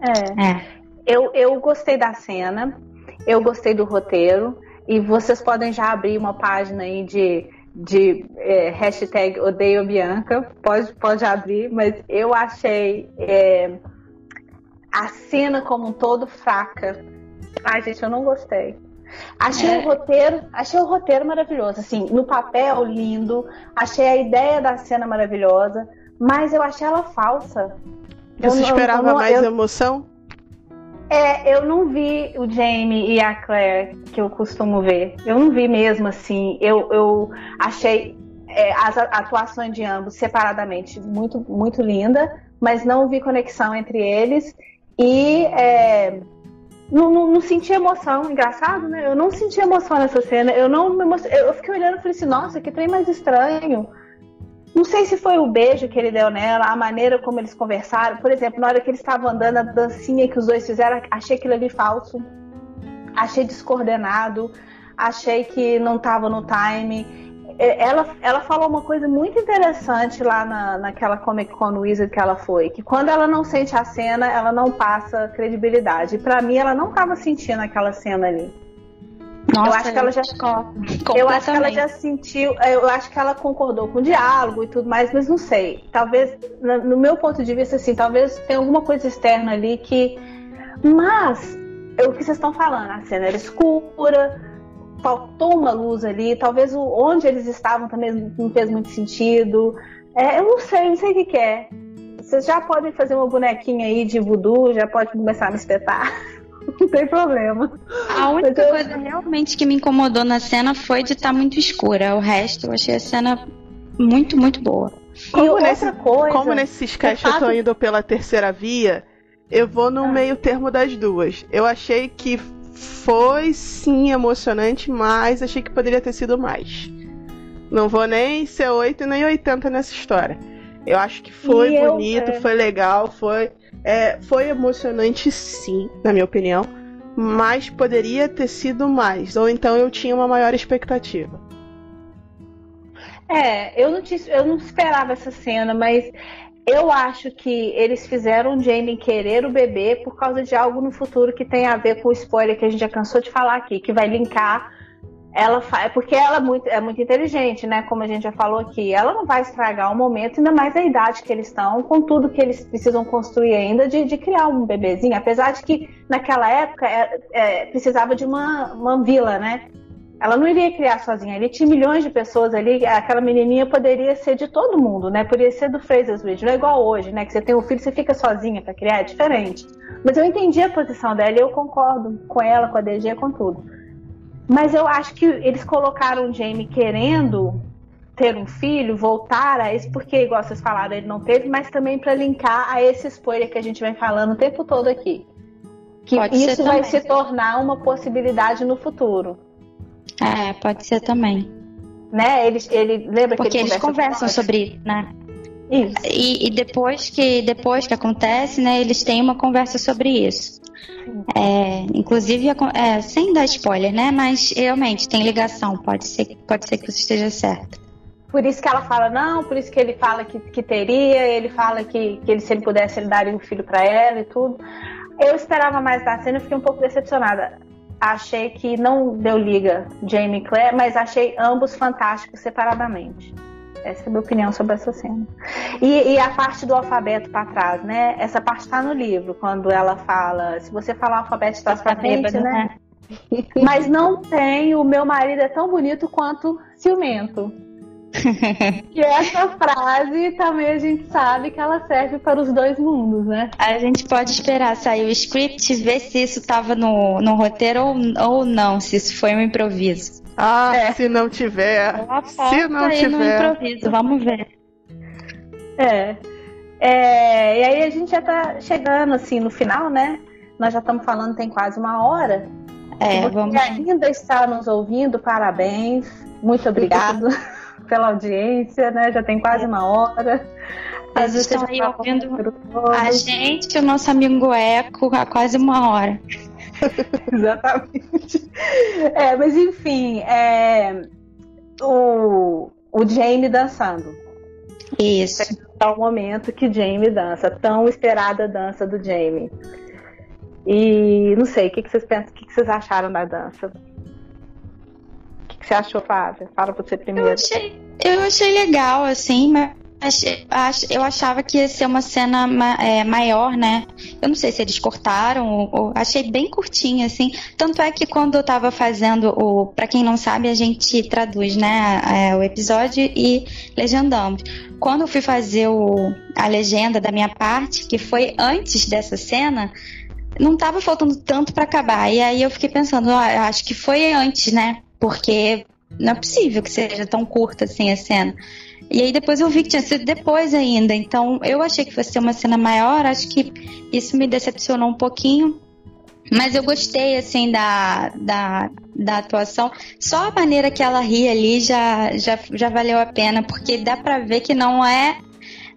É. é. Eu, eu gostei da cena, eu gostei do roteiro. E vocês podem já abrir uma página aí de, de é, hashtag Odeio Bianca. Pode, pode abrir, mas eu achei é, a cena como um todo fraca. Ai, gente, eu não gostei. Achei é. o roteiro, achei o roteiro maravilhoso, assim, no papel lindo, achei a ideia da cena maravilhosa, mas eu achei ela falsa. Você eu, esperava eu, mais eu, emoção? É, eu não vi o Jamie e a Claire que eu costumo ver. Eu não vi mesmo assim. Eu, eu achei é, as atuações de ambos separadamente muito, muito linda, mas não vi conexão entre eles e é, não, não, não, senti emoção. Engraçado, né? Eu não senti emoção nessa cena. Eu não me Eu fiquei olhando e falei assim, nossa, que trem mais estranho. Não sei se foi o beijo que ele deu nela, a maneira como eles conversaram. Por exemplo, na hora que eles estavam andando, a dancinha que os dois fizeram, achei aquilo ali falso. Achei descoordenado. Achei que não estava no time. É, ela, ela falou uma coisa muito interessante lá na, naquela Comic Con Wizard que ela foi, que quando ela não sente a cena, ela não passa credibilidade. Para mim, ela não estava sentindo aquela cena ali. Nossa, eu acho que ela já eu acho que ela já sentiu, eu acho que ela concordou com o diálogo e tudo mais, mas não sei. Talvez no meu ponto de vista assim, talvez tenha alguma coisa externa ali que mas é o que vocês estão falando, a cena era escura, faltou uma luz ali, talvez onde eles estavam também não fez muito sentido. É, eu não sei, não sei o que, que é. Vocês já podem fazer uma bonequinha aí de voodoo, já pode começar a me espetar. não tem problema. A única eu... coisa realmente que me incomodou na cena foi de estar tá muito escura. O resto, eu achei a cena muito, muito boa. Como, nesse, coisa, como nesses sketch eu tô indo pela terceira via, eu vou no ah. meio termo das duas. Eu achei que foi sim emocionante, mas achei que poderia ter sido mais. Não vou nem ser 8 nem 80 nessa história. Eu acho que foi e bonito, eu, é... foi legal, foi é, foi emocionante, sim, na minha opinião, mas poderia ter sido mais, ou então eu tinha uma maior expectativa. É, eu não, te, eu não esperava essa cena, mas eu acho que eles fizeram o Jamie querer o bebê por causa de algo no futuro que tem a ver com o spoiler que a gente já cansou de falar aqui, que vai linkar ela faz, porque ela é muito, é muito inteligente, né? Como a gente já falou aqui, ela não vai estragar o momento, ainda mais a idade que eles estão, com tudo que eles precisam construir ainda de, de criar um bebezinho. Apesar de que naquela época é, é, precisava de uma, uma vila, né? Ela não iria criar sozinha, ali tinha milhões de pessoas ali, aquela menininha poderia ser de todo mundo, né? Poderia ser do Fraser's Ridge, não é igual hoje, né? Que você tem um filho, você fica sozinha para criar, é diferente. Mas eu entendi a posição dela e eu concordo com ela, com a DG, com tudo. Mas eu acho que eles colocaram o Jamie querendo ter um filho, voltar a isso, porque, igual vocês falaram, ele não teve, mas também para linkar a esse spoiler que a gente vem falando o tempo todo aqui. Que pode isso vai também. se tornar uma possibilidade no futuro. É, pode ser também. Né? Ele, ele lembra Porque que ele eles conversam sobre, né? Isso. E, e, depois que depois que acontece, né, eles têm uma conversa sobre isso. É, inclusive, é, sem dar spoiler, né? Mas realmente tem ligação. Pode ser, pode ser que você esteja certo. Por isso que ela fala não, por isso que ele fala que, que teria, ele fala que, que ele, se ele pudesse, ele daria um filho para ela e tudo. Eu esperava mais da cena, fiquei um pouco decepcionada. Achei que não deu liga Jamie e Claire, mas achei ambos fantásticos separadamente. Essa é a minha opinião sobre essa cena. E, e a parte do alfabeto para trás, né? Essa parte está no livro, quando ela fala, se você falar alfabeto trás para frente, né? né? Mas não tem, o meu marido é tão bonito quanto ciumento. e essa frase também a gente sabe que ela serve para os dois mundos, né? A gente pode esperar sair o script, ver se isso estava no, no roteiro ou, ou não, se isso foi um improviso. Ah, é. se não tiver. Se não tiver. No improviso, vamos ver. É. é. E aí a gente já tá chegando assim no final, né? Nós já estamos falando tem quase uma hora. É, Você vamos. ainda está nos ouvindo, parabéns. Muito obrigado pela audiência, né? Já tem quase uma hora. Às vezes estão aí ouvindo a gente, o nosso amigo Eco, há quase uma hora. Exatamente. É, mas enfim, é, o, o Jamie dançando. Isso. É o momento que Jamie dança, tão esperada dança do Jamie. E não sei, o que, que vocês pensam, o que, que vocês acharam da dança? Que, você achou, Flávia? Fala você primeiro. Eu achei, eu achei legal, assim, mas eu achava que ia ser uma cena é, maior, né? Eu não sei se eles cortaram, ou, achei bem curtinha, assim. Tanto é que quando eu tava fazendo o. Pra quem não sabe, a gente traduz, né? É, o episódio e legendamos. Quando eu fui fazer o, a legenda da minha parte, que foi antes dessa cena, não tava faltando tanto para acabar. E aí eu fiquei pensando, acho que foi antes, né? Porque não é possível que seja tão curta assim a cena. E aí depois eu vi que tinha sido depois ainda. Então eu achei que fosse ser uma cena maior. Acho que isso me decepcionou um pouquinho. Mas eu gostei, assim, da, da, da atuação. Só a maneira que ela ri ali já, já, já valeu a pena, porque dá pra ver que não é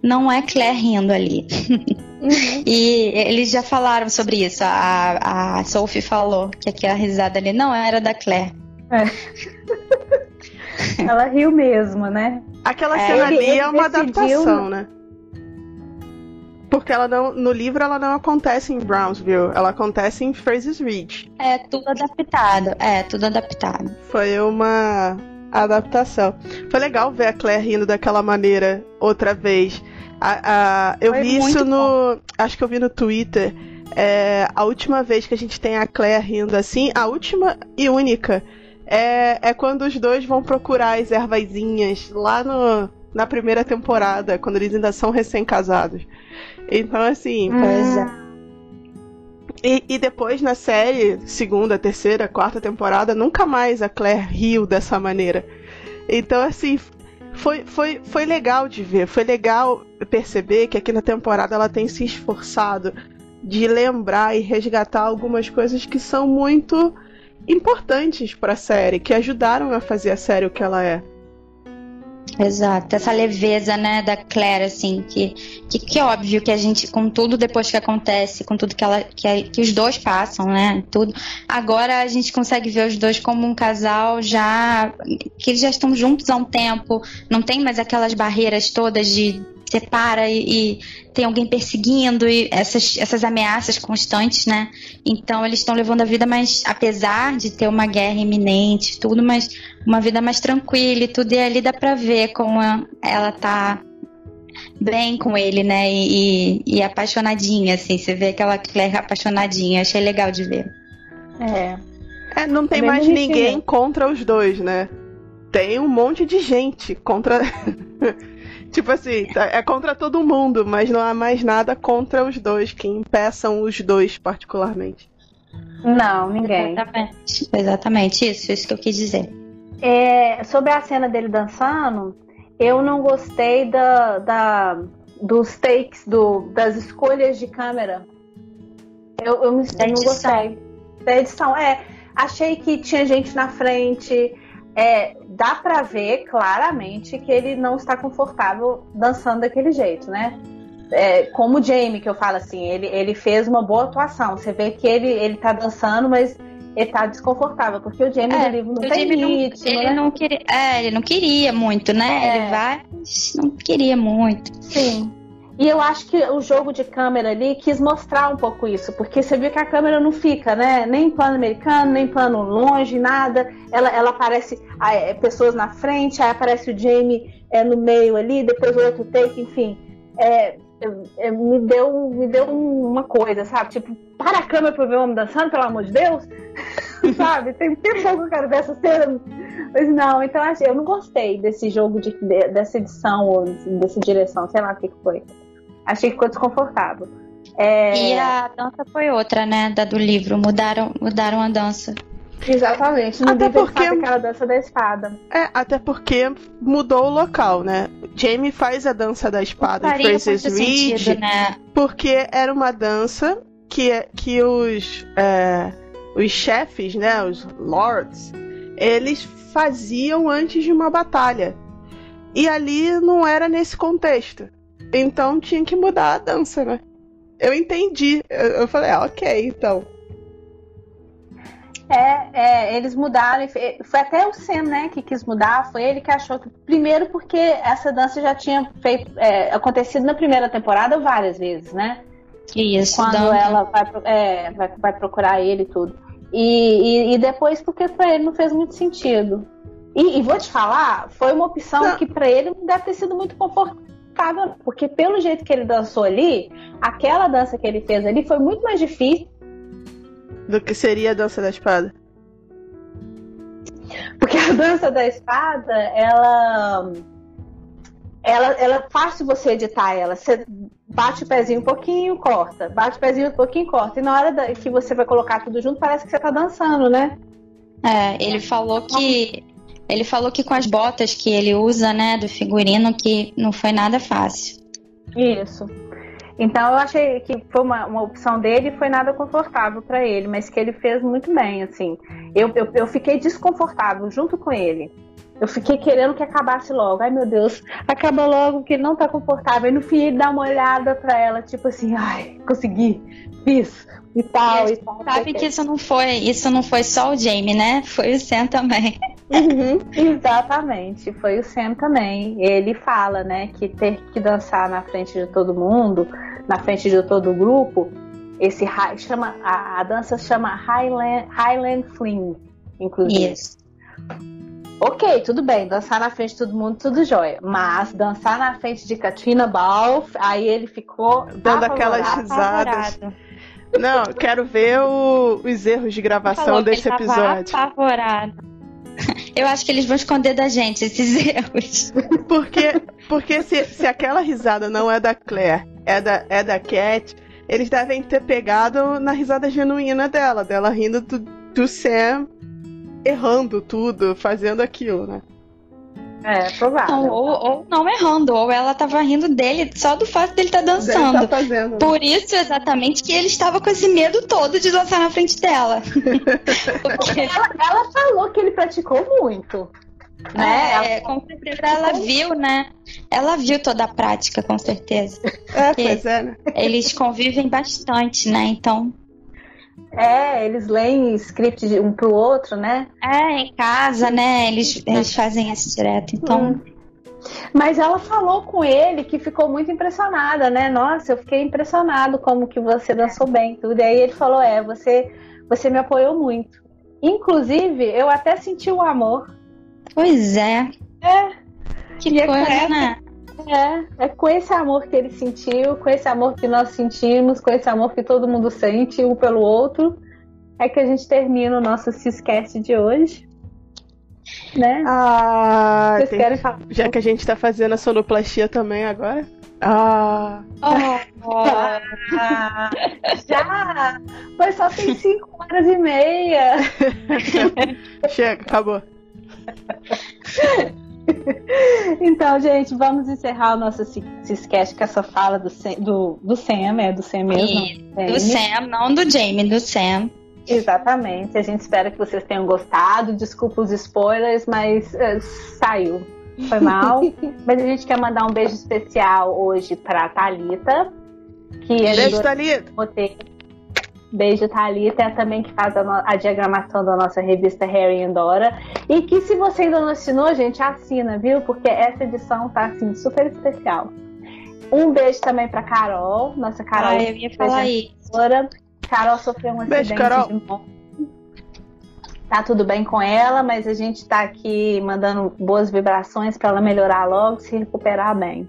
não é Claire rindo ali. Uhum. e eles já falaram sobre isso. A, a Sophie falou que aquela risada ali não era da Claire. É. Ela riu mesmo, né? Aquela é, cena ele, ali ele é uma decidiu... adaptação, né? Porque ela não, no livro ela não acontece em Brownsville, ela acontece em Fraser's Ridge. É tudo adaptado, é tudo adaptado. Foi uma adaptação. Foi legal ver a Claire rindo daquela maneira outra vez. A, a, eu Foi vi isso no. Bom. Acho que eu vi no Twitter. É, a última vez que a gente tem a Claire rindo assim, a última e única é, é quando os dois vão procurar as ervazinhas lá no, na primeira temporada, quando eles ainda são recém-casados. Então, assim. Pois é. E, e, depois na série, segunda, terceira, quarta temporada, nunca mais a Claire riu dessa maneira. Então, assim, foi, foi, foi legal de ver. Foi legal perceber que aqui na temporada ela tem se esforçado de lembrar e resgatar algumas coisas que são muito importantes para a série, que ajudaram a fazer a série o que ela é. Exato, essa leveza, né, da Claire, assim, que, que, que é óbvio que a gente, com tudo depois que acontece, com tudo que ela, que, que os dois passam, né, tudo, agora a gente consegue ver os dois como um casal já, que eles já estão juntos há um tempo, não tem mais aquelas barreiras todas de separa e, e tem alguém perseguindo e essas, essas ameaças constantes, né? Então eles estão levando a vida mais, apesar de ter uma guerra iminente, tudo, mas uma vida mais tranquila e tudo, e ali dá pra ver como ela tá bem com ele, né? E, e, e apaixonadinha, assim, você vê aquela Claire apaixonadinha, achei legal de ver. É. é não tem bem mais ninguém contra os dois, né? Tem um monte de gente contra. Tipo assim, tá, é contra todo mundo, mas não há mais nada contra os dois, que impeçam os dois particularmente. Não, ninguém. Exatamente, exatamente isso, isso que eu quis dizer. É, sobre a cena dele dançando, eu não gostei da, da dos takes, do, das escolhas de câmera. Eu, eu, me, eu não gostei. Da edição, é. Achei que tinha gente na frente. É, dá pra ver claramente que ele não está confortável dançando daquele jeito, né? É, como o Jamie, que eu falo assim, ele, ele fez uma boa atuação. Você vê que ele, ele tá dançando, mas ele tá desconfortável, porque o Jamie é, do livro não tem ritmo, não, ele né? Não queria, é, ele não queria muito, né? É. Ele vai, mas não queria muito. Sim. E eu acho que o jogo de câmera ali quis mostrar um pouco isso, porque você viu que a câmera não fica, né? Nem em plano americano, nem em plano longe, nada. Ela, ela aparece é, pessoas na frente, aí aparece o Jamie é, no meio ali, depois o outro take, enfim. É, é, me deu me deu uma coisa, sabe? Tipo, para a câmera pra ver o homem dançando, pelo amor de Deus. sabe? Tem tempo que eu quero ver essa cena. Mas não, então eu não gostei desse jogo, de, dessa edição, ou dessa direção, sei lá o que foi. Achei que ficou desconfortável. É... E a dança foi outra, né? Da do livro. Mudaram, mudaram a dança. Exatamente, no até porque aquela dança da espada. É, até porque mudou o local, né? Jamie faz a dança da espada em Francis Reed, né? porque era uma dança que, que os, é, os chefes, né, os lords, eles faziam antes de uma batalha. E ali não era nesse contexto. Então tinha que mudar a dança, né? Eu entendi. Eu, eu falei, ah, ok, então. É, é, eles mudaram. Foi até o Sen, né, que quis mudar. Foi ele que achou que. Primeiro, porque essa dança já tinha feito, é, acontecido na primeira temporada várias vezes, né? Isso. Quando ela vai, é, vai, vai, procurar ele e tudo. E, e, e, depois, porque pra ele não fez muito sentido. E, e vou te falar, foi uma opção não. que para ele não deve ter sido muito confortável, porque pelo jeito que ele dançou ali, aquela dança que ele fez ali foi muito mais difícil do que seria a dança da espada? Porque a dança da espada, ela. Ela, ela é fácil você editar ela. Você bate o pezinho um pouquinho, corta. Bate o pezinho um pouquinho, corta. E na hora da, que você vai colocar tudo junto, parece que você tá dançando, né? É, ele falou que. Ele falou que com as botas que ele usa, né, do figurino, que não foi nada fácil. Isso. Então eu achei que foi uma, uma opção dele e foi nada confortável para ele, mas que ele fez muito bem, assim. Eu, eu, eu fiquei desconfortável junto com ele. Eu fiquei querendo que acabasse logo. Ai, meu Deus, acaba logo que não tá confortável. E no fim ele dá uma olhada pra ela, tipo assim, ai, consegui, fiz e tal. E, e tal sabe que isso não foi, isso não foi só o Jamie, né? Foi o Sam também. Uhum, exatamente, foi o Sam também. Ele fala, né, que ter que dançar na frente de todo mundo, na frente de todo o grupo, esse chama a, a dança chama Highland, Highland Fling, inclusive. Isso. Ok, tudo bem, dançar na frente de todo mundo, tudo jóia. Mas dançar na frente de Katrina Balfe, aí ele ficou. Dando aquelas risadas. Não, quero ver o, os erros de gravação desse episódio. Apavorado. Eu acho que eles vão esconder da gente esses erros. Porque, porque se, se aquela risada não é da Claire, é da, é da Cat, eles devem ter pegado na risada genuína dela, dela rindo do, do Sam errando tudo, fazendo aquilo, né? É, provável. Não, ou, ou, não errando, ou ela tava rindo dele só do fato dele estar tá dançando. Tá fazendo. Por isso, exatamente, que ele estava com esse medo todo de dançar na frente dela. Porque ela, ela falou que ele praticou muito. Né? É, com certeza ela viu, né? Ela viu toda a prática, com certeza. É, pois é, né? Eles convivem bastante, né? Então. É, eles leem script de um pro outro, né? É, em casa, né? Eles, eles fazem isso direto, então. Hum. Mas ela falou com ele que ficou muito impressionada, né? Nossa, eu fiquei impressionado como que você dançou bem tudo. E aí ele falou: É, você, você me apoiou muito. Inclusive, eu até senti o amor. Pois é. É. Que é coisa, né? É, é com esse amor que ele sentiu, com esse amor que nós sentimos, com esse amor que todo mundo sente um pelo outro, é que a gente termina o nosso Ciscast de hoje. Né? Ah, Vocês tem... querem falar? Já que a gente tá fazendo a sonoplastia também agora. Ah. Oh, oh. já! Mas só tem 5 horas e meia. Chega, acabou. então, gente, vamos encerrar o nosso Ciscast com essa fala do, Sam, do, do Sam, é do Sam mesmo? E, do Sam, não do Jamie, do Sam. Exatamente. A gente espera que vocês tenham gostado. Desculpa os spoilers, mas uh, saiu. Foi mal. mas a gente quer mandar um beijo especial hoje para Talita, que é beijo, Thalita. Beijo, Thalita, é também que faz a, a, diagramação da nossa revista Harry and Dora. E que se você ainda não assinou, gente, assina, viu? Porque essa edição tá, assim, super especial. Um beijo também pra Carol, nossa Carol. Ah, eu ia falar isso. Carol sofreu um beijo, acidente Carol. de moto. Tá tudo bem com ela, mas a gente tá aqui mandando boas vibrações para ela melhorar logo, se recuperar bem.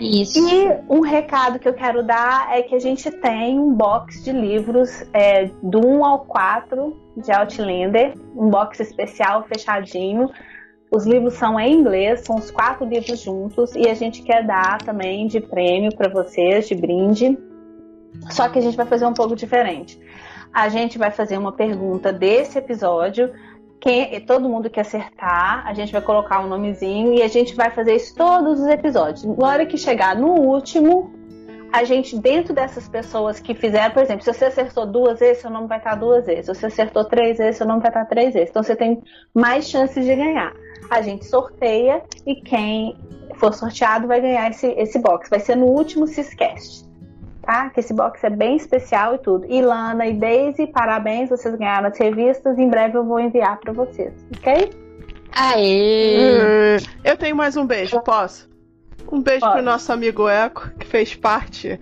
Isso. E um recado que eu quero dar é que a gente tem um box de livros é, do 1 ao 4 de Outlander, um box especial fechadinho. Os livros são em inglês, são os quatro livros juntos, e a gente quer dar também de prêmio para vocês, de brinde. Só que a gente vai fazer um pouco diferente. A gente vai fazer uma pergunta desse episódio quem, todo mundo que acertar, a gente vai colocar um nomezinho e a gente vai fazer isso todos os episódios. Na hora que chegar no último, a gente, dentro dessas pessoas que fizeram, por exemplo, se você acertou duas vezes, seu nome vai estar duas vezes. Se você acertou três vezes, seu nome vai estar três vezes. Então você tem mais chances de ganhar. A gente sorteia e quem for sorteado vai ganhar esse, esse box. Vai ser no último Ciscast tá? Que esse box é bem especial e tudo. Ilana e Daisy, parabéns, vocês ganharam as revistas. Em breve eu vou enviar para vocês, ok? Aê! Hum, eu tenho mais um beijo, posso? Um beijo Pode. pro nosso amigo Eco, que fez parte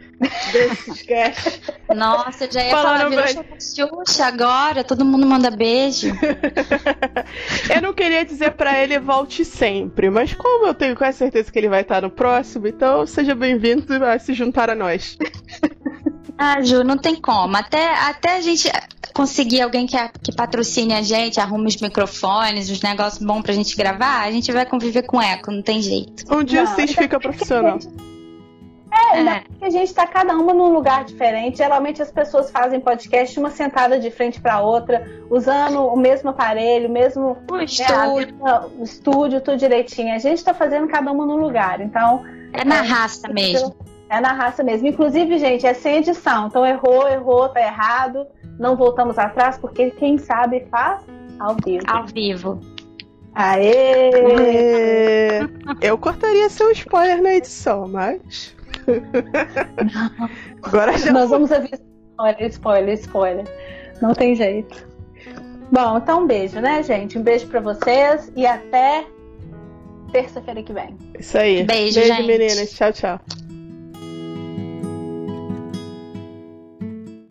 desses cast. Nossa, eu já ia Falando falar, virou Xuxa agora, todo mundo manda beijo. eu não queria dizer para ele volte sempre, mas como eu tenho quase certeza que ele vai estar no próximo, então seja bem-vindo a se juntar a nós. Ah, Ju, não tem como. Até, até a gente conseguir alguém que, que patrocine a gente, arrume os microfones, os negócios bons pra gente gravar, a gente vai conviver com eco, não tem jeito. Um dia não, vocês fica profissional. É, é. a gente tá cada uma num lugar diferente. Geralmente as pessoas fazem podcast uma sentada de frente para outra, usando o mesmo aparelho, o mesmo o né, estúdio. o estúdio, tudo direitinho. A gente tá fazendo cada uma num lugar. Então. É na é, raça mesmo. É na raça mesmo. Inclusive, gente, é sem edição. Então errou, errou, tá errado. Não voltamos atrás, porque quem sabe faz ao vivo. Ao vivo. Aê! Aê! Eu cortaria seu spoiler na edição, mas. Agora já. Nós vamos avisar. Spoiler, spoiler, spoiler. Não tem jeito. Bom, então um beijo, né, gente? Um beijo para vocês e até terça-feira que vem. Isso aí. Beijo, beijo gente. meninas. Tchau, tchau.